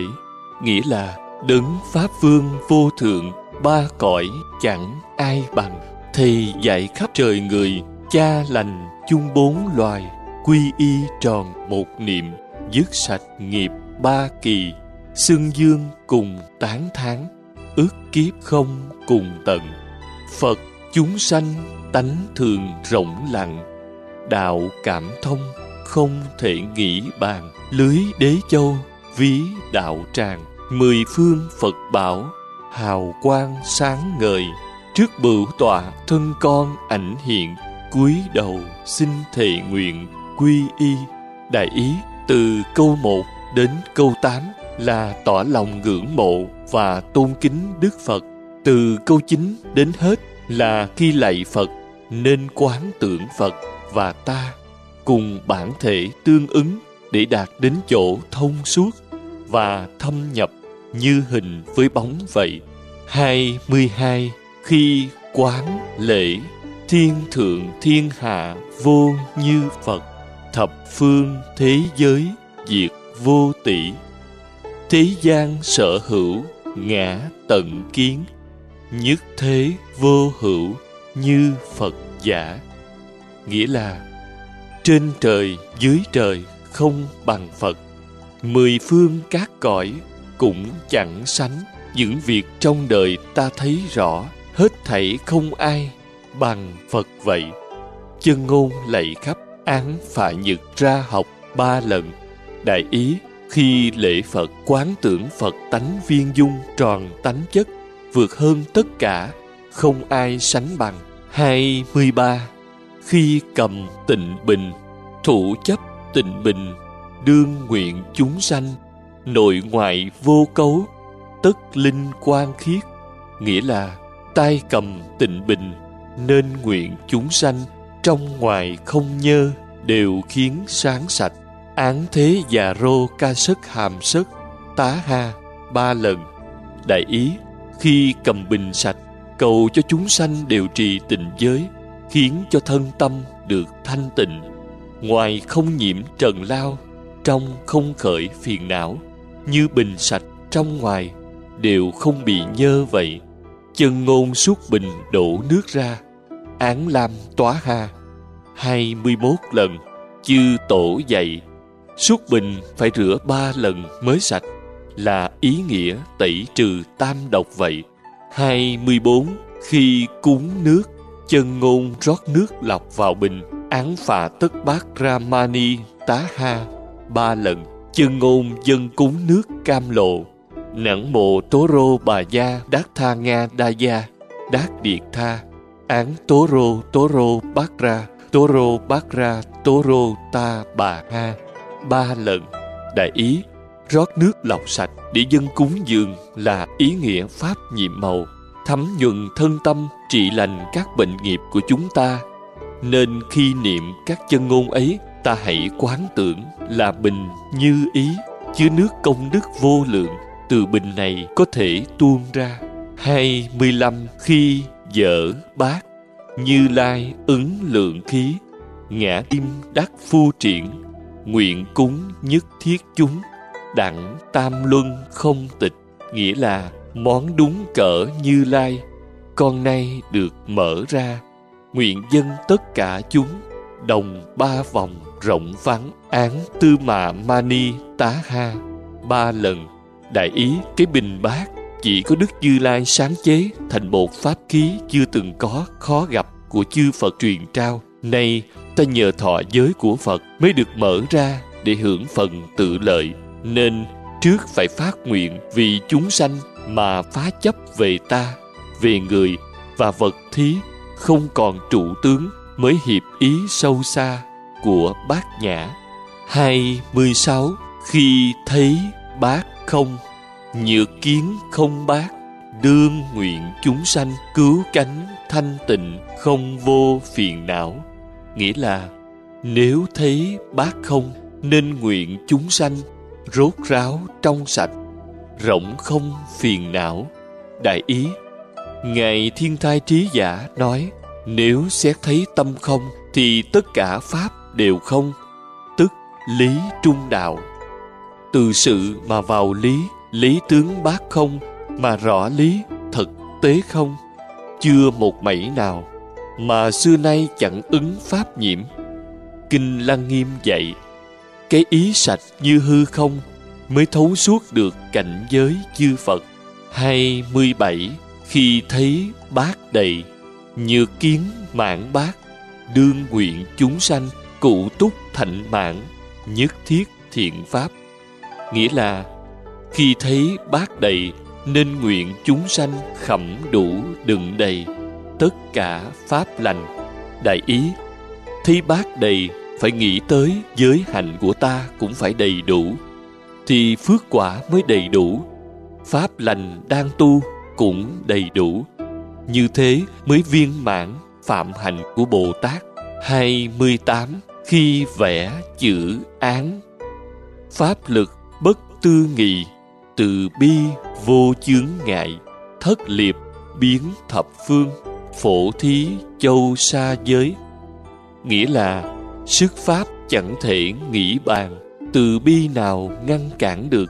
[SPEAKER 1] Nghĩa là đấng pháp vương vô thượng, ba cõi chẳng ai bằng. Thì dạy khắp trời người, cha lành chung bốn loài, quy y tròn một niệm dứt sạch nghiệp ba kỳ, xưng dương cùng tán thán, ước kiếp không cùng tận. Phật chúng sanh tánh thường rộng lặng, đạo cảm thông không thể nghĩ bàn. Lưới đế châu, ví đạo tràng, mười phương phật bảo, hào quang sáng ngời. Trước bửu tọa thân con ảnh hiện, cúi đầu xin thệ nguyện quy y. Đại ý từ câu một đến câu tám là tỏ lòng ngưỡng mộ và tôn kính Đức Phật. Từ câu 9 đến hết là khi lạy Phật, nên quán tưởng Phật và ta cùng bản thể tương ứng để đạt đến chỗ thông suốt và thâm nhập như hình với bóng vậy. 22. Khi quán lễ, thiên thượng thiên hạ vô như phật thập phương thế giới diệt vô tỷ. Thế gian sở hữu ngã tận kiến, nhất thế vô hữu như phật giả. Nghĩa là, trên trời, dưới trời không bằng phật. Mười phương các cõi cũng chẳng sánh những việc trong đời ta thấy rõ. Hết thảy không ai bằng phật vậy. Chân ngôn lạy khắp án phải nhật ra học ba lần. Đại ý, khi lễ phật, quán tưởng phật tánh viên dung tròn tánh chất, vượt hơn tất cả, không ai sánh bằng. Hai mươi ba, khi cầm tịnh bình, thủ chấp tịnh bình, đương nguyện chúng sanh, nội ngoại vô cấu, tất linh quan khiết, nghĩa là, tay cầm tịnh bình, nên nguyện chúng sanh trong ngoài không nhơ đều khiến sáng sạch. Án thế già rô ca sức hàm sức, tá ha, ba lần. Đại ý, khi cầm bình sạch, cầu cho chúng sanh đều trì tình giới, khiến cho thân tâm được thanh tịnh. Ngoài không nhiễm trần lao, trong không khởi phiền não, như bình sạch trong ngoài, đều không bị nhơ vậy. Chân ngôn suốt bình đổ nước ra, án lam tóa ha hai mươi mốt lần, chư tổ dạy. Suốt bình phải rửa ba lần mới sạch, là ý nghĩa tẩy trừ tam độc vậy. Hai mươi bốn, khi cúng nước, chân ngôn rót nước lọc vào bình, án phà tất bát ramani tá ha. Ba lần, chân ngôn dân cúng nước cam lộ. Nẵng mộ tố rô bà gia đát tha nga đa gia đát điệt tha. Án tố rô tố rô bát ra tố rô bát ra, tố rô ta bà ha. Ba lần, đại ý, rót nước lọc sạch để dân cúng dường là ý nghĩa pháp nhiệm màu. Thấm nhuần thân tâm, trị lành các bệnh nghiệp của chúng ta. Nên khi niệm các chân ngôn ấy, ta hãy quán tưởng là bình như ý, chứa nước công đức vô lượng từ bình này có thể tuôn ra. Hai mươi lăm khi dở bát như lai ứng lượng khí, ngã tim đắc phu triển, nguyện cúng nhất thiết chúng. Đặng tam luân không tịch, nghĩa là món đúng cỡ như lai, con nay được mở ra. Nguyện dân tất cả chúng, đồng ba vòng rộng vắng, án tư mạ mani tá ha. Ba lần, đại ý cái bình bát chỉ có đức như lai sáng chế, thành một pháp khí chưa từng có, khó gặp của chư phật truyền trao. Nay, ta nhờ thọ giới của phật mới được mở ra để hưởng phần tự lợi. Nên, trước phải phát nguyện vì chúng sanh mà phá chấp về ta, về người và vật thí, không còn trụ tướng mới hiệp ý sâu xa của bát nhã. Hai mươi sáu. Khi thấy bát không nhược kiến không bát đương nguyện chúng sanh cứu cánh thanh tịnh không vô phiền não. Nghĩa là, nếu thấy bát không, nên nguyện chúng sanh rốt ráo trong sạch rộng không phiền não. Đại ý, ngài thiên thai trí giả nói, nếu xét thấy tâm không thì tất cả pháp đều không, tức lý trung đạo. Từ sự mà vào lý lý tướng bát không mà rõ lý thực tế không? Chưa một mảy nào mà xưa nay chẳng ứng pháp nhiễm. Kinh lăng nghiêm dạy, cái ý sạch như hư không mới thấu suốt được cảnh giới chư phật. Hai mươi bảy, khi thấy bát đầy như kiến mãn bát đương nguyện chúng sanh cụ túc thạnh mãn, nhất thiết thiện pháp. Nghĩa là khi thấy bát đầy, nên nguyện chúng sanh khẩm đủ đựng đầy tất cả pháp lành. Đại ý, thấy bát đầy, phải nghĩ tới giới hạnh của ta cũng phải đầy đủ. Thì phước quả mới đầy đủ, pháp lành đang tu cũng đầy đủ. Như thế mới viên mãn phạm hạnh của bồ tát. Hai mươi tám, khi vẽ chữ án, pháp lực bất tư nghị từ bi vô chướng ngại, thất liệt biến thập phương, phổ thí châu xa giới. Nghĩa là, sức pháp chẳng thể nghĩ bàn, từ bi nào ngăn cản được.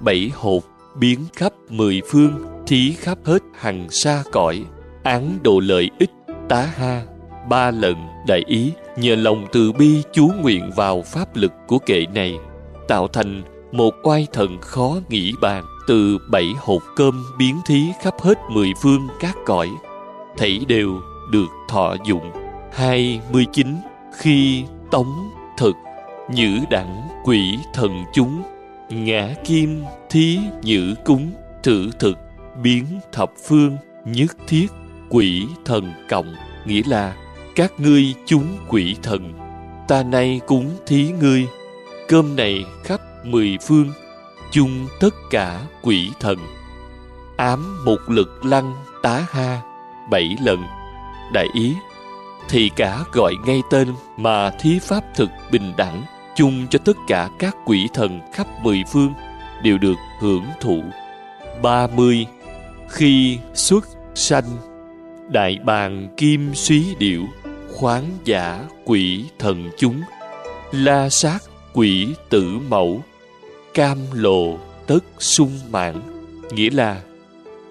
[SPEAKER 1] Bảy hột biến khắp mười phương, thí khắp hết hằng xa cõi, án độ lợi ích, tá ha. Ba lần đại ý, nhờ lòng từ bi chú nguyện vào pháp lực của kệ này, tạo thành một oai thần khó nghĩ bàn, từ bảy hột cơm biến thí khắp hết mười phương các cõi. Thảy đều được thọ dụng. Hai mươi chín, khi tống thực, nhữ đẳng quỷ thần chúng. Ngã kim thí nhữ cúng, thử thực, biến thập phương, nhất thiết quỷ thần cộng. Nghĩa là, các ngươi chúng quỷ thần, ta nay cúng thí ngươi. Cơm này khắp mười phương, chung tất cả quỷ thần. Ám một lực lăng tá ha, bảy lần. Đại ý, thì cả gọi ngay tên mà thí pháp thực bình đẳng, chung cho tất cả các quỷ thần khắp mười phương, đều được hưởng thụ. Ba mươi, khi xuất sanh, đại bàng kim suý điệu khoáng giả quỷ thần chúng, la sát quỷ tử mẫu cam lồ tất sung mãn, nghĩa là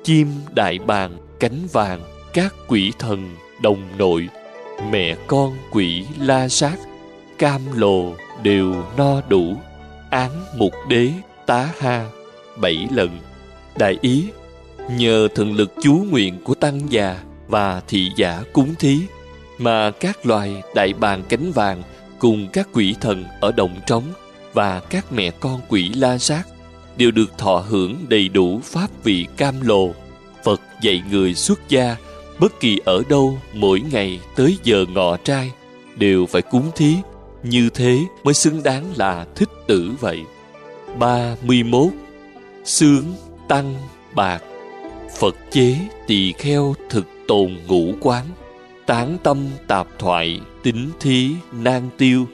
[SPEAKER 1] chim đại bàng, cánh vàng, các quỷ thần, đồng nội, mẹ con quỷ la sát, cam lồ đều no đủ, án mục đế tá ha, bảy lần. Đại ý, nhờ thần lực chú nguyện của tăng già và thị giả cúng thí, mà các loài đại bàng cánh vàng cùng các quỷ thần ở đồng trống và các mẹ con quỷ la sát đều được thọ hưởng đầy đủ pháp vị cam lồ phật dạy người xuất gia, bất kỳ ở đâu, mỗi ngày tới giờ ngọ trai, đều phải cúng thí. Như thế mới xứng đáng là thích tử vậy. Ba mươi mốt. Sướng tăng bạc. Phật chế tỳ kheo thực tồn ngũ quán, tán tâm tạp thoại, tính thí, nan tiêu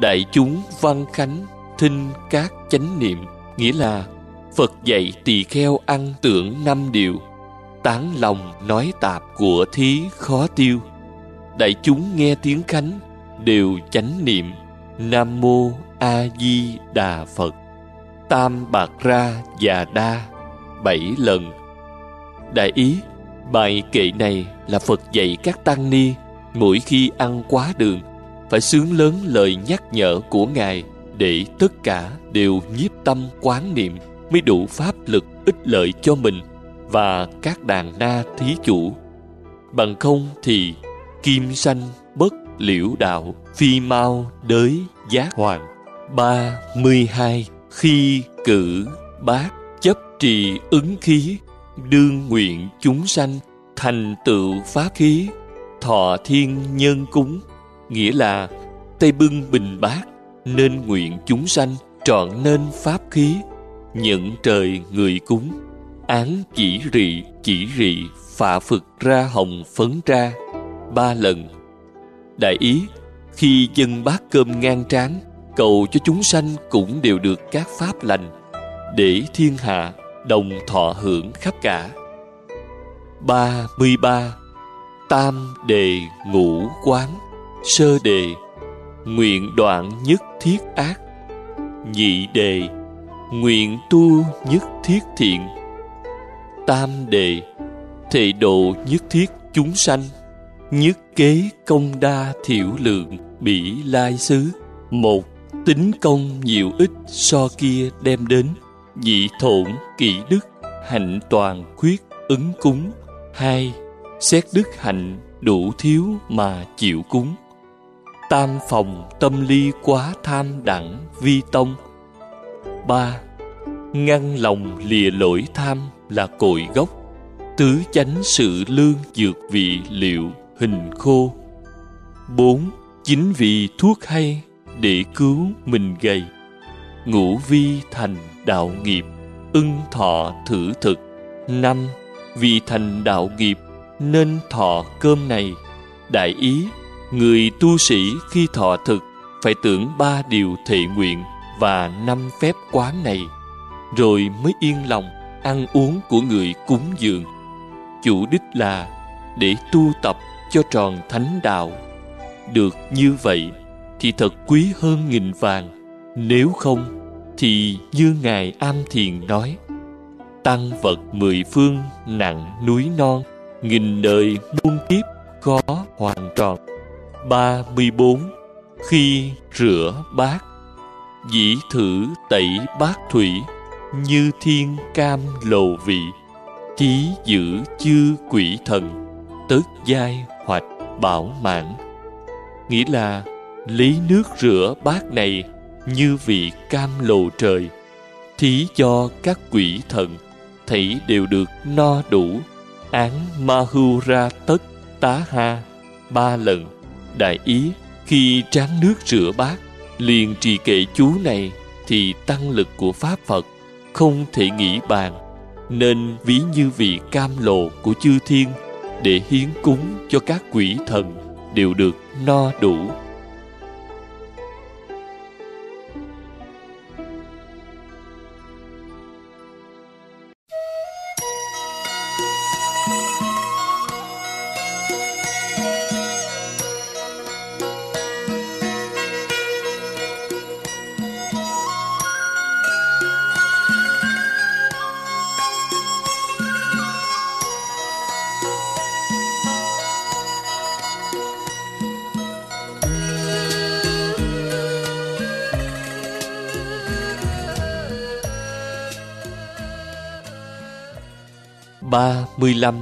[SPEAKER 1] đại chúng văn khánh, thinh các chánh niệm, nghĩa là phật dạy tỳ kheo ăn tưởng năm điều, tán lòng nói tạp của thí khó tiêu. Đại chúng nghe tiếng khánh, đều chánh niệm, nam mô a di đà phật. Tam bạc ra và đa, bảy lần. Đại ý, bài kệ này là phật dạy các tăng ni, mỗi khi ăn quá đường phải sướng lớn lời nhắc nhở của ngài để tất cả đều nhiếp tâm quán niệm mới đủ pháp lực ích lợi cho mình và các đàn na thí chủ. Bằng không thì kim sanh, bất liễu đạo, phi mau, đới, giác hoàng. Ba mươi hai, khi cử bát, chấp trì ứng khí, đương nguyện chúng sanh, thành tựu pháp khí, thọ thiên nhân cúng nghĩa là tây bưng bình bát, nên nguyện chúng sanh trọn nên pháp khí, nhận trời người cúng. Án chỉ rị chỉ rị, phạ phật ra hồng phấn ra ba lần. Đại ý, khi dân bát cơm ngang trán, cầu cho chúng sanh cũng đều được các pháp lành. Để thiên hạ, đồng thọ hưởng khắp cả. Ba mươi ba. Tam đề ngũ quán sơ đề, nguyện đoạn nhất thiết ác. Nhị đề, nguyện tu nhất thiết thiện. Tam đề, thệ độ nhất thiết chúng sanh. Nhất kế công đa thiểu lượng bỉ lai xứ. Một, tính công nhiều ít so kia đem đến. Dị thổn kỹ đức, hạnh toàn khuyết ứng cúng. Hai, xét đức hạnh đủ thiếu mà chịu cúng tam phòng tâm ly quá tham đẳng vi tông. Ba, ngăn lòng lìa lỗi tham là cội gốc. Tứ chánh sự lương dược vị liệu hình khô. Bốn, chính vì thuốc hay để cứu mình gầy. Ngũ vi thành đạo nghiệp, ưng thọ thử thực. Năm, vì thành đạo nghiệp nên thọ cơm này. Đại ý người tu sĩ khi thọ thực phải tưởng ba điều thệ nguyện và năm phép quán này rồi mới yên lòng ăn uống của người cúng dường chủ đích là để tu tập cho tròn thánh đạo. Được như vậy thì thật quý hơn nghìn vàng. Nếu không thì như Ngài Am Thiền nói, tăng vật mười phương nặng núi non, nghìn đời muôn kiếp khó hoàn tròn ba mươi bốn Khi rửa bát, dĩ thử tẩy bát thủy, như thiên cam lầu vị, trí giữ chư quỷ thần, tớt giai hoạch bảo mãn. Nghĩa là lấy nước rửa bát này như vị cam lồ trời, thí cho các quỷ thần, thảy đều được no đủ, án mahura tất tá ha ba lần. Đại ý, khi tráng nước rửa bát, liền trì kệ chú này thì tăng lực của Pháp Phật không thể nghĩ bàn, nên ví như vị cam lồ của chư thiên để hiến cúng cho các quỷ thần đều được no đủ. Ba mươi lăm,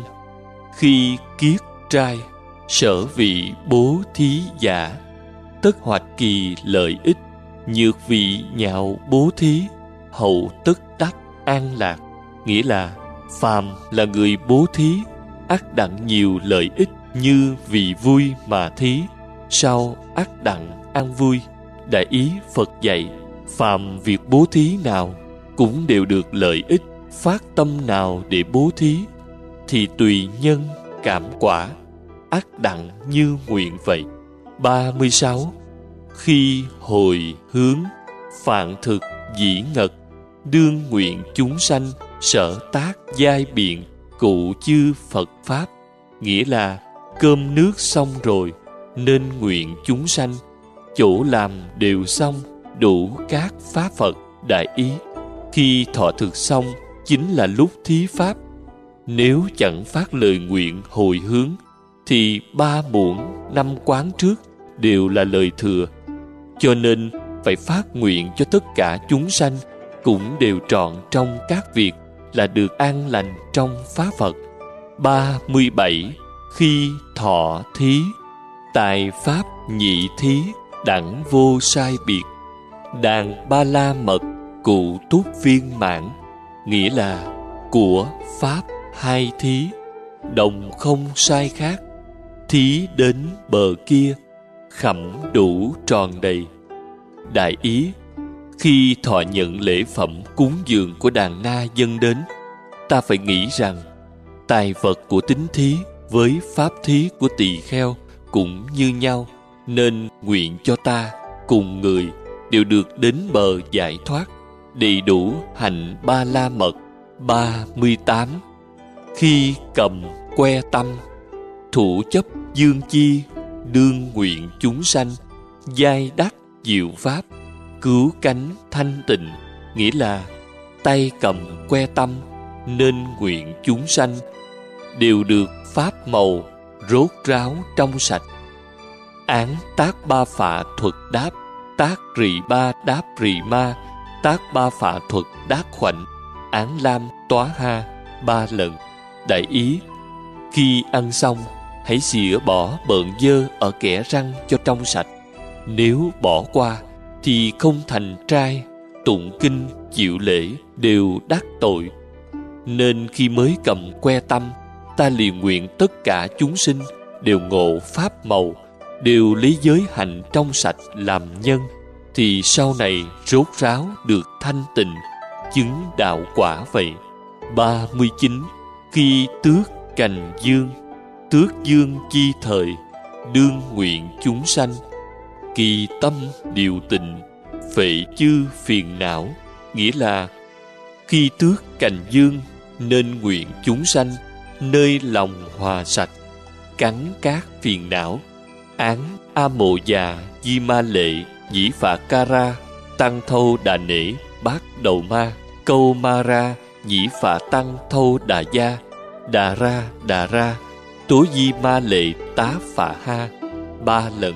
[SPEAKER 1] Khi kiết trai, Sở vị bố thí giả, Tất hoạch kỳ lợi ích, Nhược vị nhạo bố thí, Hậu tất đắc an lạc, Nghĩa là Phàm là người bố thí, ác đặng nhiều lợi ích Như vì vui mà thí Sau ác đặng an vui, Đại ý Phật dạy, Phàm việc bố thí nào Cũng đều được lợi ích phát tâm nào để bố thí, thì tùy nhân cảm quả, ác đặng như nguyện vậy. 36 khi hồi hướng, phạn thực, dĩ ngật, đương nguyện chúng sanh, sở tác giai biện, cụ chư phật pháp. Nghĩa là, cơm nước xong rồi, nên nguyện chúng sanh, chỗ làm đều xong, đủ các pháp phật, đại ý. Khi thọ thực xong chính là lúc thí pháp. Nếu chẳng phát lời nguyện hồi hướng, thì ba muộn năm quán trước đều là lời thừa. Cho nên phải phát nguyện cho tất cả chúng sanh cũng đều trọn trong các việc là được an lành trong pháp phật. Ba mươi bảy, khi thọ thí tại pháp nhị thí đẳng vô sai biệt. Đàn ba la mật, cụ túc viên mãn nghĩa là của pháp hai thí, đồng không sai khác, thí đến bờ kia, khẩm đủ tròn đầy. Đại ý, khi thọ nhận lễ phẩm cúng dường của đàn na dân đến, ta phải nghĩ rằng tài vật của tính thí với pháp thí của tỳ kheo cũng như nhau, nên nguyện cho ta cùng người đều được đến bờ giải thoát đầy đủ hạnh ba la mật ba mươi tám. Khi cầm que tâm, thủ chấp dương chi, đương nguyện chúng sanh, giai đắc diệu pháp, cứu cánh thanh tịnh, nghĩa là tay cầm que tâm nên nguyện chúng sanh, đều được pháp màu rốt ráo trong sạch. Án tác ba phạ thuật đáp, tác rì ba đáp rì ma tác ba phạ thuật đát khoảnh, án lam tóa ha, ba lần. Đại ý, khi ăn xong, hãy xỉa bỏ bợn dơ ở kẽ răng cho trong sạch. Nếu bỏ qua, thì không thành trai, tụng kinh, chịu lễ đều đắc tội. Nên khi mới cầm que tâm, ta liền nguyện tất cả chúng sinh đều ngộ pháp màu, đều lấy giới hạnh trong sạch làm nhân thì sau này rốt ráo được thanh tịnh, chứng đạo quả vậy. Ba mươi chín. Khi tước cành dương, tước dương chi thời, đương nguyện chúng sanh. Kỳ tâm điều tịnh, phệ chư phiền não. Nghĩa là, khi tước cành dương, nên nguyện chúng sanh, nơi lòng hòa sạch, cắn các phiền não. Án a mộ già di ma lệ dĩ phạ ca ra, tăng thâu đà nể, bát đầu ma, câu ma ra, dĩ phạ tăng thâu đà gia, đà ra đà ra, tố di ma lệ tá phạ ha, ba lần,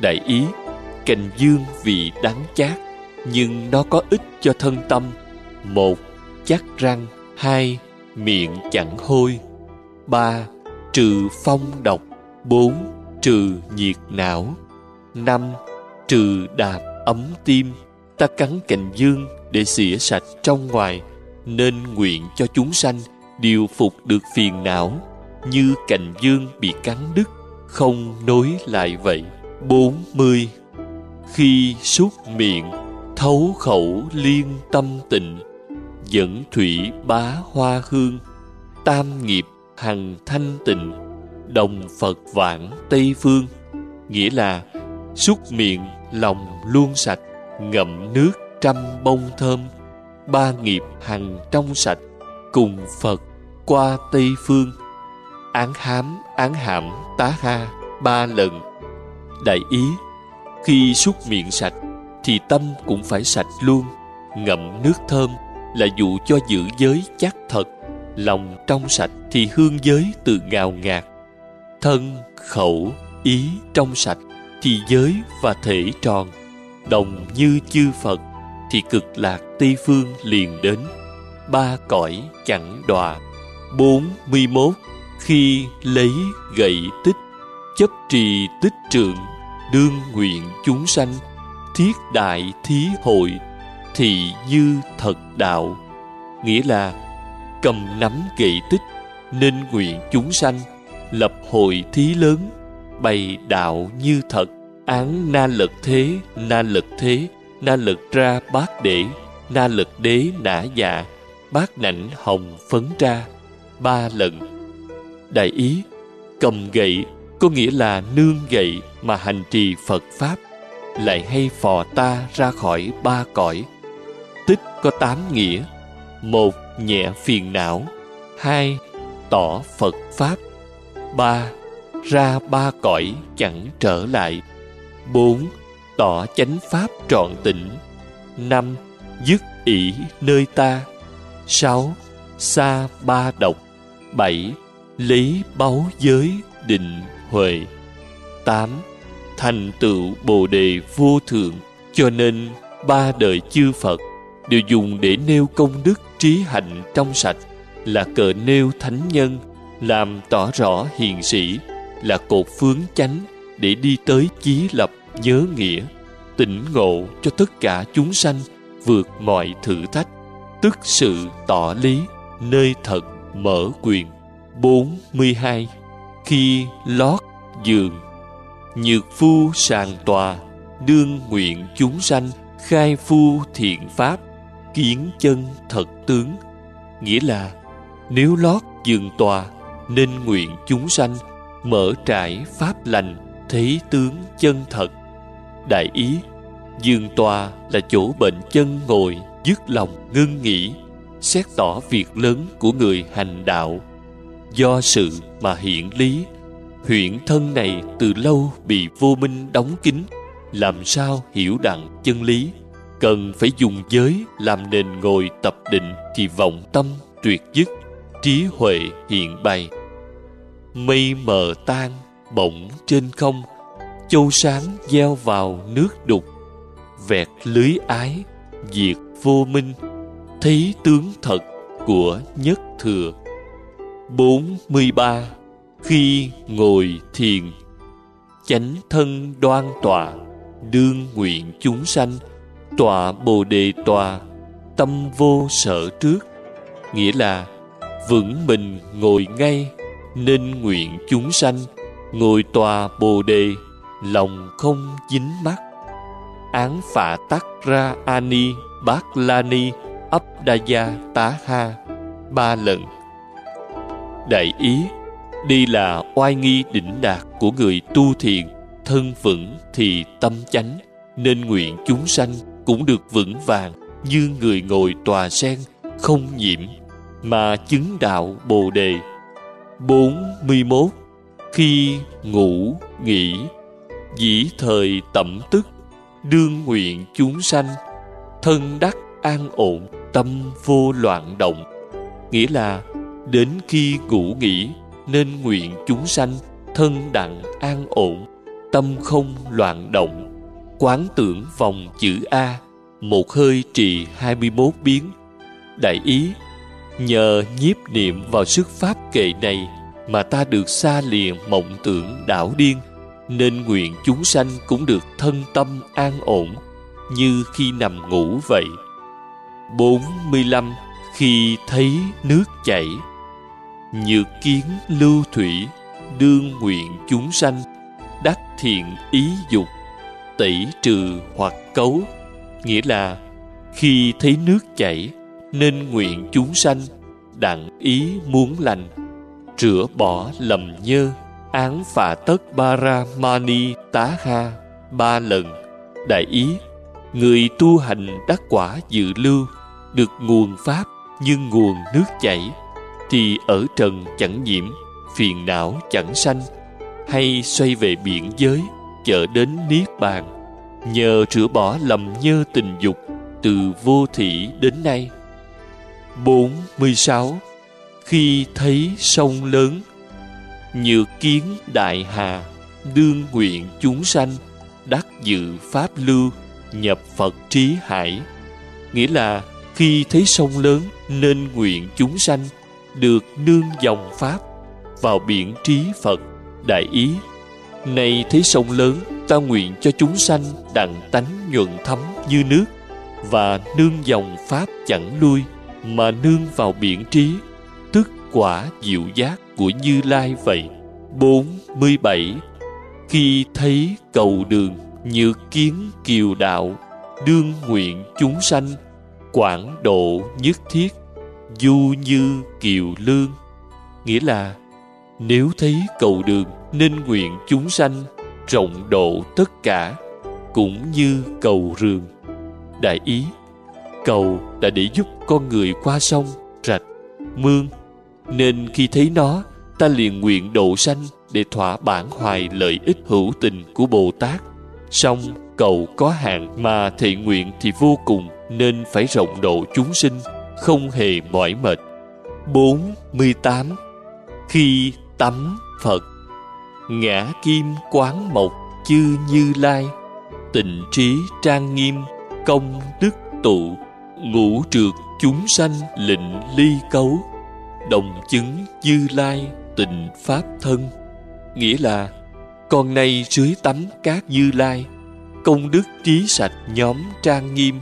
[SPEAKER 1] đại ý, cành dương vì đắng chát, nhưng nó có ích cho thân tâm, một, chắc răng, hai, miệng chẳng hôi, ba, trừ phong độc, bốn, trừ nhiệt não, năm trừ đạp ấm tim, ta cắn cành dương để xỉa sạch trong ngoài, nên nguyện cho chúng sanh điều phục được phiền não như cành dương bị cắn đứt. Không nối lại vậy. Bốn mươi. Khi súc miệng thấu khẩu liên tâm tịnh, dẫn thủy bá hoa hương, tam nghiệp hằng thanh tịnh, đồng phật vãng tây phương, nghĩa là xúc miệng, lòng luôn sạch, ngậm nước trăm bông thơm. Ba nghiệp hằng trong sạch, cùng phật qua tây phương. Án hám, án hãm, tá ha, ba lần. Đại ý, khi xúc miệng sạch, thì tâm cũng phải sạch luôn. Ngậm nước thơm là dụ cho giữ giới chắc thật. Lòng trong sạch thì hương giới từ ngào ngạt. Thân, khẩu, ý trong sạch thì giới và thể tròn, đồng như chư phật, thì cực lạc tây phương liền đến. Ba cõi chẳng đọa. Bốn mươi mốt, khi lấy gậy tích, chấp trì tích trượng, đương nguyện chúng sanh, thiết đại thí hội, thì như thật đạo. Nghĩa là, cầm nắm gậy tích, nên nguyện chúng sanh, lập hội thí lớn bày đạo như thật. Án na lực thế, na lực thế, na lực ra bát để na lực đế nã dạ bát nảnh hồng phấn ra. Ba lần. Đại ý, cầm gậy, có nghĩa là nương gậy mà hành trì phật pháp, lại hay phò ta ra khỏi ba cõi. Tích có tám nghĩa. Một, nhẹ phiền não. Hai, tỏ phật pháp. Ba ra ba cõi chẳng trở lại. Bốn, tỏ chánh pháp trọn tịnh năm, dứt ỷ nơi ta. Sáu, xa ba độc. Bảy, lấy báu giới định huệ. Tám, thành tựu bồ đề vô thượng, cho nên ba đời chư phật đều dùng để nêu công đức trí hạnh trong sạch là cờ nêu thánh nhân, làm tỏ rõ hiền sĩ là cột phướng chánh để đi tới chí lập nhớ nghĩa, tỉnh ngộ cho tất cả chúng sanh vượt mọi thử thách, tức sự tỏ lý nơi thật mở quyền. 42 khi lót giường, nhược phu sàng tòa, đương nguyện chúng sanh khai phu thiện pháp, kiến chân thật tướng. Nghĩa là, nếu lót giường tòa, nên nguyện chúng sanh mở trải pháp lành, thấy tướng chân thật. Đại ý, dương tòa là chỗ bệnh chân ngồi, dứt lòng ngưng nghỉ, xét tỏ việc lớn của người hành đạo. Do sự mà hiện lý huyện thân này từ lâu bị vô minh đóng kín, làm sao hiểu đặng chân lý? Cần phải dùng giới làm nền ngồi tập định thì vọng tâm tuyệt dứt. Trí huệ hiện bày mây mờ tan bỗng trên không, châu sáng gieo vào nước đục. Vẹt lưới ái, diệt vô minh, thấy tướng thật của nhất thừa. 43 khi ngồi thiền, chánh thân đoan tọa, đương nguyện chúng sanh, tọa bồ đề tòa, tâm vô sở trước. Nghĩa là vững mình ngồi ngay nên nguyện chúng sanh ngồi tòa bồ đề, lòng không dính mắt án phạ tắc ra ani bát la ni ấp đa gia tá ha. Ba lần. Đại ý đây là oai nghi đỉnh đạt của người tu thiền, thân vững thì tâm chánh, nên nguyện chúng sanh cũng được vững vàng như người ngồi tòa sen không nhiễm, mà chứng đạo bồ đề. 41 khi ngủ, nghỉ. Dĩ thời tẩm tức. Đương nguyện chúng sanh. Thân đắc an ổn, tâm vô loạn động. Nghĩa là, đến khi ngủ nghỉ, nên nguyện chúng sanh thân đặng an ổn, tâm không loạn động. Quán tưởng vòng chữ A, một hơi trì 21 biến. Đại ý nhờ nhiếp niệm vào sức pháp kệ này mà ta được xa lìa mộng tưởng đảo điên, nên nguyện chúng sanh cũng được thân tâm an ổn như khi nằm ngủ vậy. 45 khi thấy nước chảy, nhược kiến lưu thủy, đương nguyện chúng sanh đắc thiện ý dục, tẩy trừ hoặc cấu. Nghĩa là, khi thấy nước chảy nên nguyện chúng sanh đặng ý muốn lành, rửa bỏ lầm nhơ, án phạ tất ba ra mani tá ha. Ba lần, đại ý, người tu hành đắc quả dự lưu, được nguồn pháp như nguồn nước chảy, thì ở trần chẳng nhiễm, phiền não chẳng sanh, hay xoay về biển giới, chợ đến niết bàn. Nhờ rửa bỏ lầm nhơ tình dục, từ vô thị đến nay 46 khi thấy sông lớn nhược kiến đại hà, đương nguyện chúng sanh, đắc dự pháp lưu, nhập phật trí hải. Nghĩa là khi thấy sông lớn nên nguyện chúng sanh được nương dòng pháp vào biển trí phật đại ý. Nay thấy sông lớn, ta nguyện cho chúng sanh đặng tánh nhuận thấm như nước và nương dòng pháp chẳng lui mà nương vào biển trí, tức quả diệu giác của như lai vậy. 47 khi thấy cầu đường như kiến kiều đạo, đương nguyện chúng sanh, quảng độ nhất thiết, du như kiều lương. Nghĩa là, nếu thấy cầu đường nên nguyện chúng sanh rộng độ tất cả, cũng như cầu rường. Đại ý cầu là để giúp con người qua sông, rạch, mương. Nên khi thấy nó, ta liền nguyện độ sanh để thỏa bản hoài lợi ích hữu tình của bồ tát. Song cầu có hạn mà thệ nguyện thì vô cùng, nên phải rộng độ chúng sinh, không hề mỏi mệt. 48 khi tắm Phật, ngã kim quán mộc chư như lai, tịnh trí trang nghiêm, công đức tụ ngũ trượt chúng sanh lịnh ly cấu, đồng chứng như lai tịnh pháp thân. Nghĩa là, con nay dưới tắm cát như lai, công đức trí sạch nhóm trang nghiêm,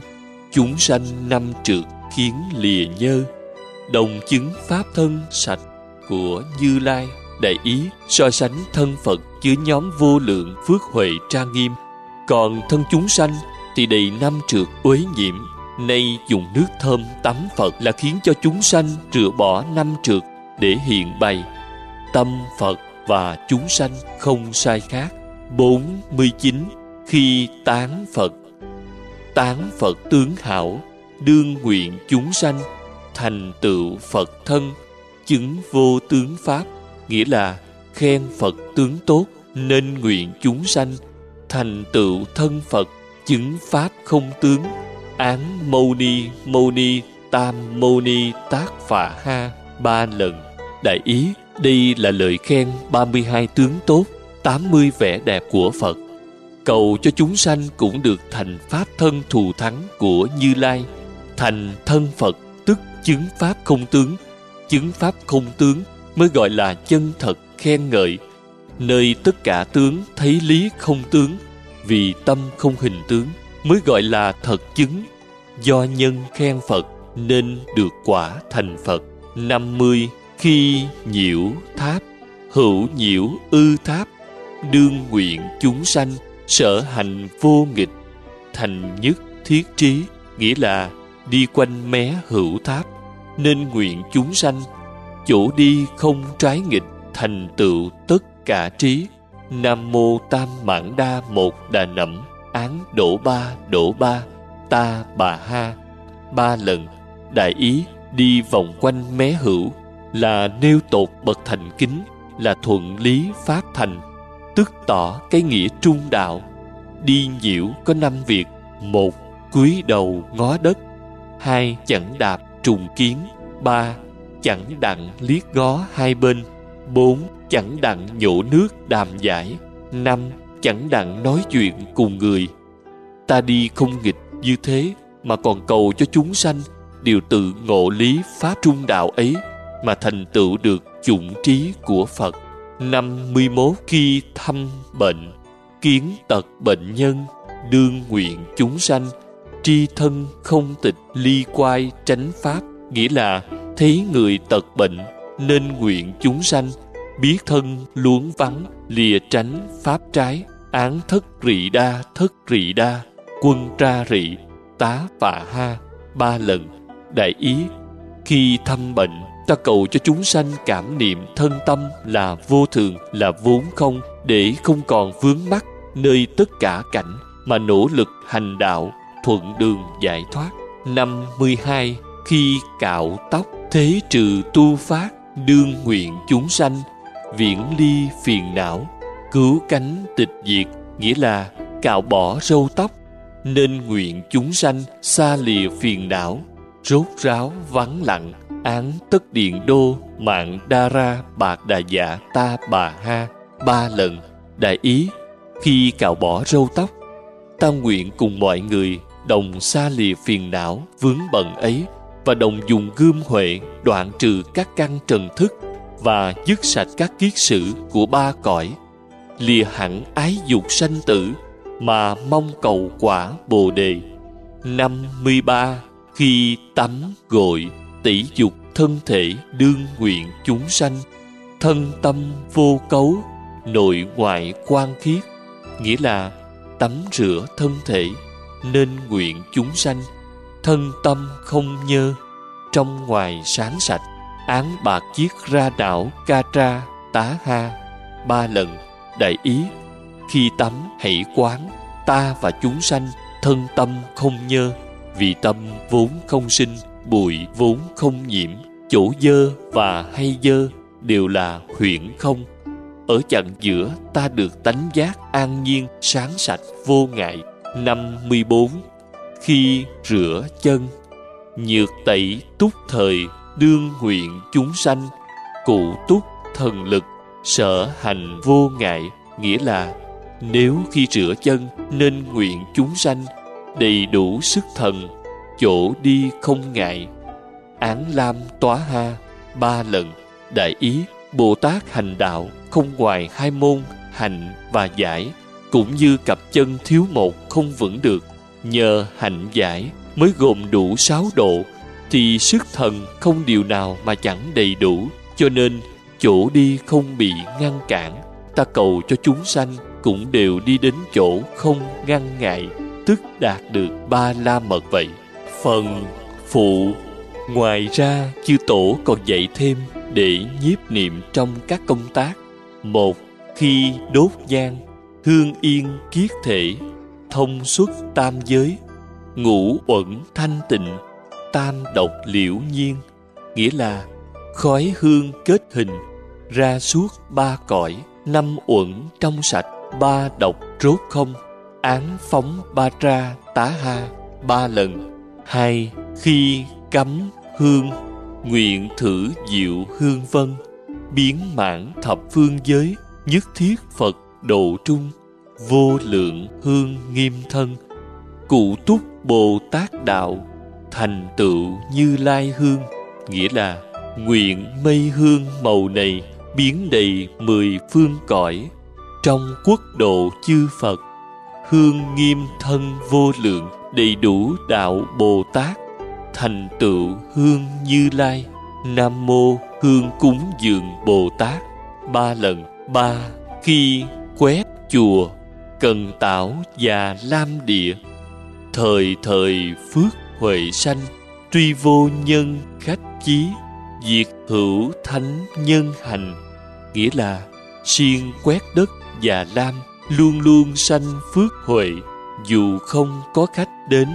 [SPEAKER 1] chúng sanh năm trượt khiến lìa nhơ, đồng chứng pháp thân sạch của như lai đại ý so sánh thân phật chứa nhóm vô lượng phước huệ trang nghiêm. Còn thân chúng sanh thì đầy năm trượt uế nhiễm nay dùng nước thơm tắm phật là khiến cho chúng sanh rửa bỏ năm trượt để hiện bày. Tâm phật và chúng sanh không sai khác. 49 khi tán phật. Tán phật tướng hảo, đương nguyện chúng sanh thành tựu phật thân, chứng vô tướng pháp, nghĩa là khen phật tướng tốt, nên nguyện chúng sanh thành tựu thân phật, chứng pháp không tướng án mâu ni mâu ni, tam mâu ni, tác phạ ha, ba lần. Đại ý, đây là lời khen 32 tướng tốt 80 vẻ đẹp của Phật. Cầu cho chúng sanh cũng được thành pháp thân thù thắng của Như Lai. Thành thân Phật, tức chứng pháp không tướng. Chứng pháp không tướng mới gọi là chân thật khen ngợi. Nơi tất cả tướng thấy lý không tướng, vì tâm không hình tướng mới gọi là thật chứng. Do nhân khen phật nên được quả thành phật. Năm mươi, khi nhiễu tháp, hữu nhiễu ư tháp, đương nguyện chúng sanh sở hành vô nghịch, thành nhất thiết trí, nghĩa là đi quanh mé hữu tháp, nên nguyện chúng sanh chỗ đi không trái nghịch, thành tựu tất cả trí. Nam mô tam mãn đa một đà nẵm án đổ ba đổ ba, ta, bà ha. Ba lần, đại ý đi vòng quanh mé hữu, là nêu tột bậc thành kính, là thuận lý pháp thành tức tỏ cái nghĩa trung đạo. Đi nhiễu có năm việc, một, cúi đầu ngó đất, hai, chẳng đạp trùng kiến, ba, chẳng đặng liếc ngó hai bên, bốn, chẳng đặng nhổ nước đàm giải, năm chẳng đặng nói chuyện cùng người ta đi không nghịch như thế mà còn cầu cho chúng sanh đều tự ngộ lý pháp trung đạo ấy mà thành tựu được chủng trí của Phật. Năm mươi mốt khi thăm bệnh, kiến tật bệnh nhân, đương nguyện chúng sanh, tri thân không tịch ly quai tránh pháp, nghĩa là thấy người tật bệnh nên nguyện chúng sanh, biết thân luống vắng, lìa tránh pháp trái, án thất rị đa thất rị đa, quân tra rị, tá phạ ha, ba lần, đại ý, khi thăm bệnh ta cầu cho chúng sanh cảm niệm thân tâm là vô thường là vốn không để không còn vướng mắc nơi tất cả cảnh mà nỗ lực hành đạo thuận đường giải thoát. Năm mươi hai khi cạo tóc thế trừ tu phát đương nguyện chúng sanh viễn ly phiền não cứu cánh tịch diệt, nghĩa là cạo bỏ râu tóc, nên nguyện chúng sanh xa lìa phiền não, rốt ráo vắng lặng, án tất điện đô, mạng đa ra, bạc đà dạ ta bà ha, ba lần, đại ý, khi cạo bỏ râu tóc, ta nguyện cùng mọi người đồng xa lìa phiền não, vướng bận ấy, và đồng dùng gươm huệ đoạn trừ các căn trần thức, và dứt sạch các kiết sử của ba cõi lìa hẳn ái dục sanh tử mà mong cầu quả bồ đề. Năm mươi ba, khi tắm gội tỷ dục thân thể đương nguyện chúng sanh. Thân tâm vô cấu, nội ngoại quan khiết, nghĩa là tắm rửa thân thể nên nguyện chúng sanh. Thân tâm không nhơ, trong ngoài sáng sạch, án bạc chiếc ra đảo ca tra tá ha ba lần đại ý. Khi tắm, hãy quán, ta và chúng sanh, thân tâm không nhơ, vì tâm vốn không sinh, bụi vốn không nhiễm, chỗ dơ và hay dơ, đều là huyễn không. Ở chặng giữa, ta được tánh giác an nhiên, sáng sạch, vô ngại. Năm mươi bốn, khi rửa chân, nhược tẩy túc thời, đương nguyện chúng sanh, cụ túc thần lực sở hành vô ngại, nghĩa là nếu khi rửa chân nên nguyện chúng sanh đầy đủ sức thần, chỗ đi không ngại. Án lam tóa ha, ba lần, đại ý bồ tát hành đạo không ngoài hai môn hành và giải, cũng như cặp chân thiếu một không vững được. Nhờ hạnh giải mới gồm đủ sáu độ, thì sức thần không điều nào mà chẳng đầy đủ, cho nên chỗ đi không bị ngăn cản, ta cầu cho chúng sanh cũng đều đi đến chỗ không ngăn ngại, tức đạt được ba la mật vậy. Phần phụ, ngoài ra chư tổ còn dạy thêm để nhiếp niệm trong các công tác. Một, khi đốt nhang, hương yên kiết thể, thông suốt tam giới, ngũ uẩn thanh tịnh, tam độc liễu nhiên, nghĩa là khói hương kết hình ra suốt ba cõi, năm uẩn trong sạch, ba độc rốt không. Án phóng ba tra tá ha, ba lần. Hai, khi cấm hương, nguyện thử diệu hương vân. Biến mãn thập phương giới, nhất thiết phật độ trung. Vô lượng hương nghiêm thân. Cụ túc bồ tát đạo, thành tựu như lai hương. Nghĩa là nguyện mây hương màu này biến đầy mười phương cõi. Trong quốc độ chư phật, hương nghiêm thân vô lượng, đầy đủ đạo bồ tát, thành tựu hương như lai. Nam mô hương cúng dường bồ tát. Ba lần, ba khi quét chùa, cần tảo và lam địa. Thời thời phước huệ sanh truy vô nhân khách chí diệt hữu thánh nhân hành, nghĩa là siêng quét đất và lam, luôn luôn sanh phước huệ. Dù không có khách đến,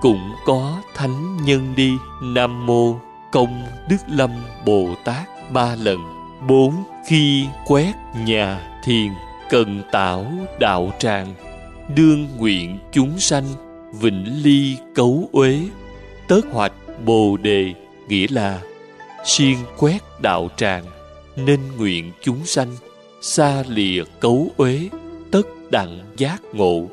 [SPEAKER 1] cũng có thánh nhân đi. Nam mô công đức lâm bồ tát ba lần. Bốn, khi quét nhà thiền, cần tảo đạo tràng. Đương nguyện chúng sanh, vĩnh ly cấu uế. Tớt hoạch bồ đề, nghĩa là siêng quét đạo tràng, nên nguyện chúng sanh xa lìa cấu uế, tất đặng giác ngộ.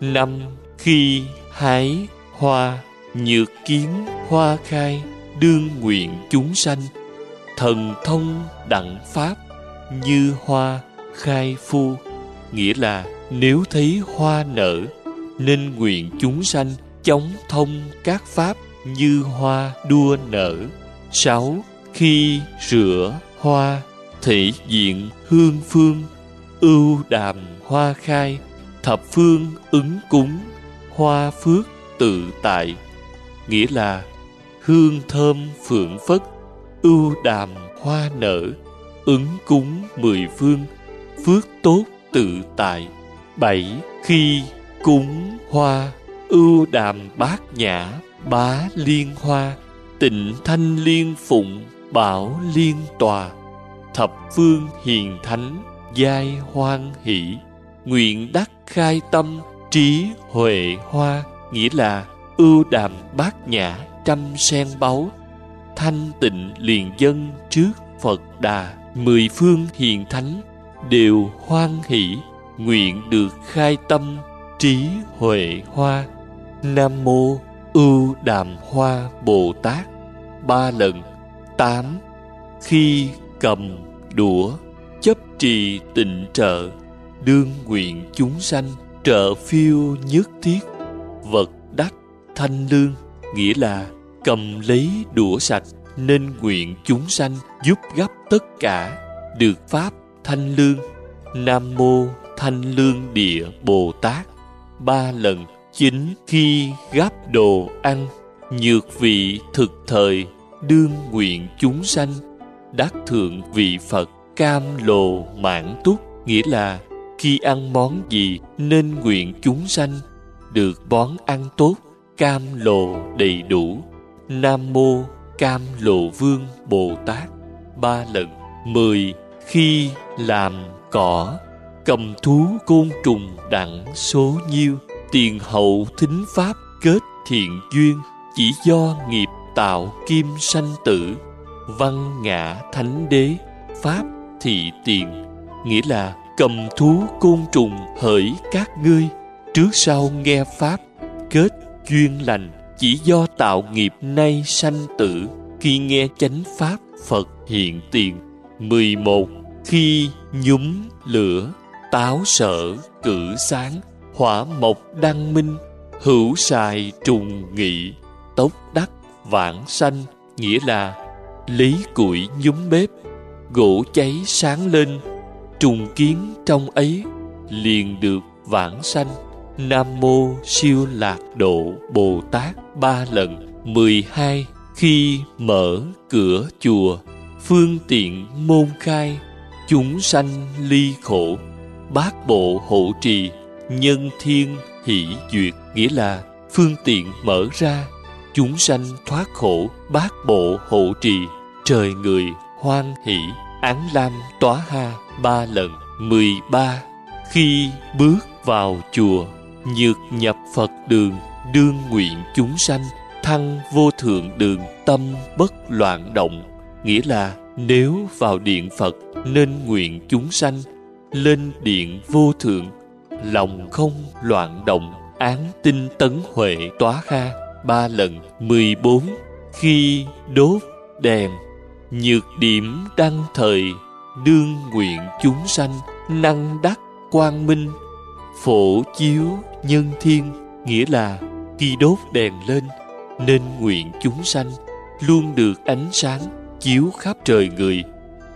[SPEAKER 1] Năm khi hái hoa nhược kiến hoa khai đương nguyện chúng sanh, thần thông đặng pháp như hoa khai phu. Nghĩa là nếu thấy hoa nở, nên nguyện chúng sanh chóng thông các pháp như hoa đua nở. Sáu khi rửa hoa, thể diện hương phương, ưu đàm hoa khai, thập phương ứng cúng, hoa phước tự tại. Nghĩa là hương thơm phượng phất, ưu đàm hoa nở, ứng cúng mười phương, phước tốt tự tại. Bảy, khi cúng hoa, ưu đàm bát nhã, bá liên hoa, tịnh thanh liên phụng bảo liên tòa, thập phương hiền thánh, giai hoan hỷ. Nguyện đắc khai tâm, trí huệ hoa, nghĩa là ưu đàm bát nhã, trăm sen báu. Thanh tịnh liền dân trước phật đà, mười phương hiền thánh đều hoan hỷ. Nguyện được khai tâm, trí huệ hoa. Nam mô ưu đàm hoa bồ tát. Ba lần tám. Khi cầm đũa, chấp trì tịnh trợ, đương nguyện chúng sanh trợ phiêu nhất thiết, vật đắc thanh lương. Nghĩa là cầm lấy đũa sạch nên nguyện chúng sanh giúp gấp tất cả được pháp thanh lương. Nam mô thanh lương địa bồ tát. Ba lần chính khi gắp đồ ăn, nhược vị thực thời đương nguyện chúng sanh, đắc thượng vị phật cam lồ mãn túc. Nghĩa là, khi ăn món gì nên nguyện chúng sanh được bón ăn tốt, cam lồ đầy đủ. Nam mô cam lộ vương bồ tát. Ba lần. Mười. Khi làm cỏ, cầm thú côn trùng đặng số nhiêu, tiền hậu thính pháp kết thiện duyên, chỉ do nghiệp tạo kim sanh tử, văn ngã thánh đế, pháp thị tiền. Nghĩa là cầm thú côn trùng hỡi các ngươi. Trước sau nghe pháp, kết duyên lành, chỉ do tạo nghiệp nay sanh tử. Khi nghe chánh pháp, phật hiện tiền. Mười một, khi nhúng lửa, táo sở, cử sáng, hỏa mộc đăng minh, hữu xài trùng nghị, tốc đắc vãng sanh, nghĩa là lấy củi nhúm bếp, gỗ cháy sáng lên, trùng kiến trong ấy, liền được vãng sanh. Nam mô siêu lạc độ bồ tát ba lần, mười hai, khi mở cửa chùa, phương tiện môn khai, chúng sanh ly khổ. Bát bộ hộ trì, nhân thiên hỷ duyệt, nghĩa là phương tiện mở ra chúng sanh thoát khổ bát bộ hộ trì, trời người hoan hỷ, án lam tóa ha ba lần. Mười ba, khi bước vào chùa, nhược nhập phật đường, đương nguyện chúng sanh thăng vô thượng đường, tâm bất loạn động. Nghĩa là nếu vào điện phật, nên nguyện chúng sanh lên điện vô thượng, lòng không loạn động, án tinh tấn huệ tóa kha ba lần mười bốn khi đốt đèn, nhược điểm đăng thời, đương nguyện chúng sanh năng đắc quang minh, phổ chiếu nhân thiên, nghĩa là khi đốt đèn lên, nên nguyện chúng sanh luôn được ánh sáng chiếu khắp trời người.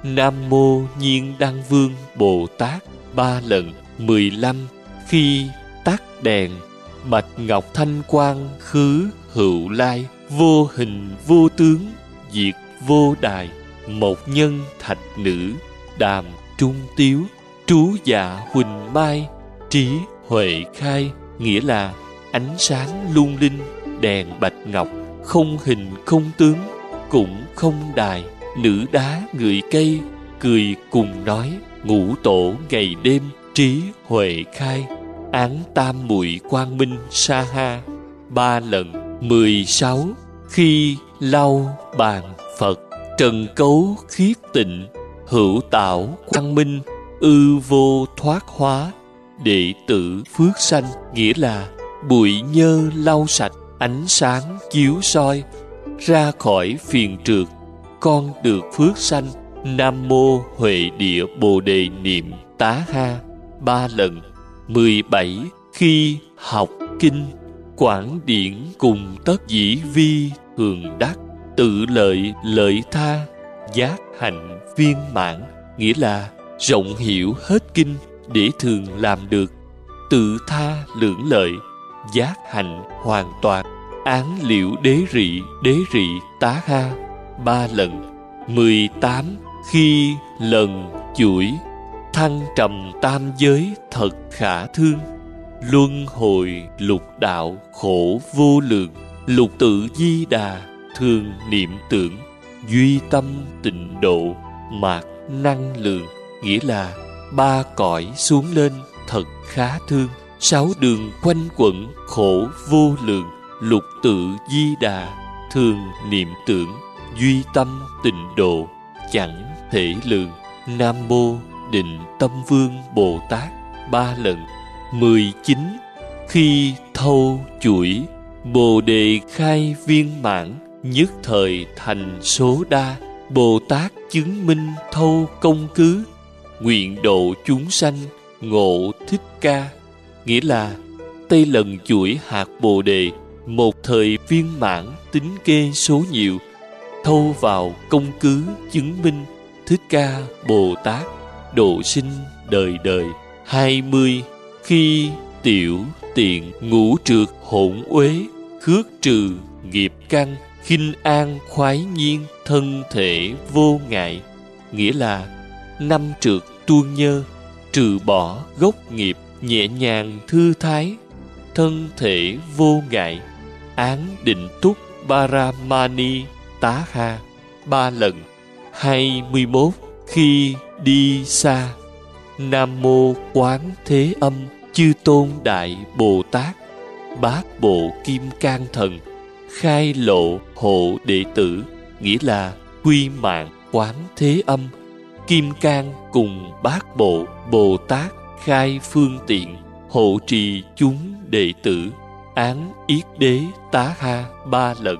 [SPEAKER 1] Nam mô nhiên đăng vương bồ tát ba lần mười lăm khi tắt đèn bạch ngọc thanh quang, khứ hữu lai, vô hình vô tướng, diệt vô đài, một nhân thạch nữ, đàm trung tiếu, trú dạ huỳnh mai, trí huệ khai, nghĩa là ánh sáng lung linh, đèn bạch ngọc, không hình không tướng, cũng không đài, nữ đá người cây, cười cùng nói, ngũ tổ ngày đêm, trí huệ khai án tam muội quang minh sa ha ba lần mười sáu khi lau bàn phật trần cấu khiết tịnh, hữu tạo quang minh, ư vô thoát hóa. Đệ tử phước sanh nghĩa là bụi nhơ lau sạch ánh sáng chiếu soi, ra khỏi phiền trượt con được phước sanh nam mô huệ địa bồ đề niệm tá ha ba lần mười bảy khi học kinh, quảng điển cùng tất dĩ vi thường đắc, tự lợi lợi tha, giác hạnh viên mãn, nghĩa là rộng hiểu hết kinh để thường làm được, tự tha lưỡng lợi, giác hạnh hoàn toàn, án liễu đế rị đế rị tá ha. Ba lần, mười tám khi lần chuỗi thăng trầm tam giới thật khả thương, luân hồi lục đạo khổ vô lượng. Lục tự di đà thường niệm tưởng, duy tâm tịnh độ mạc năng lượng. Nghĩa là ba cõi xuống lên thật khá thương. Sáu đường quanh quẩn khổ vô lượng. Lục tự di đà thường niệm tưởng, duy tâm tịnh độ, chẳng thể lượng nam mô định tâm vương bồ tát ba lần. mười chín. Khi thâu chuỗi, bồ đề khai viên mãn, nhất thời thành số đa. Bồ tát chứng minh thâu công cứ. Nguyện độ chúng sanh, ngộ thích ca. Nghĩa là tây lần chuỗi hạt bồ đề, một thời viên mãn tính kê số nhiều. Thâu vào công cứ chứng minh thích ca bồ tát độ sinh đời đời. Hai mươi, khi tiểu tiện ngũ trượt hỗn uế, khước trừ nghiệp căn, khinh an khoái nhiên, thân thể vô ngại. Nghĩa là năm trượt tuôn nhơ, trừ bỏ gốc nghiệp, nhẹ nhàng thư thái, thân thể vô ngại. Án định túc Baramani tá ha ba lần. Hai mươi mốt, khi đi xa. Nam mô quán thế âm, chư tôn đại bồ tát, bát bộ kim cang thần, khai lộ hộ đệ tử, nghĩa là quy mạng quán thế âm, kim cang cùng bát bộ bồ tát khai phương tiện, hộ trì chúng đệ tử, án yết đế tá ha ba lần.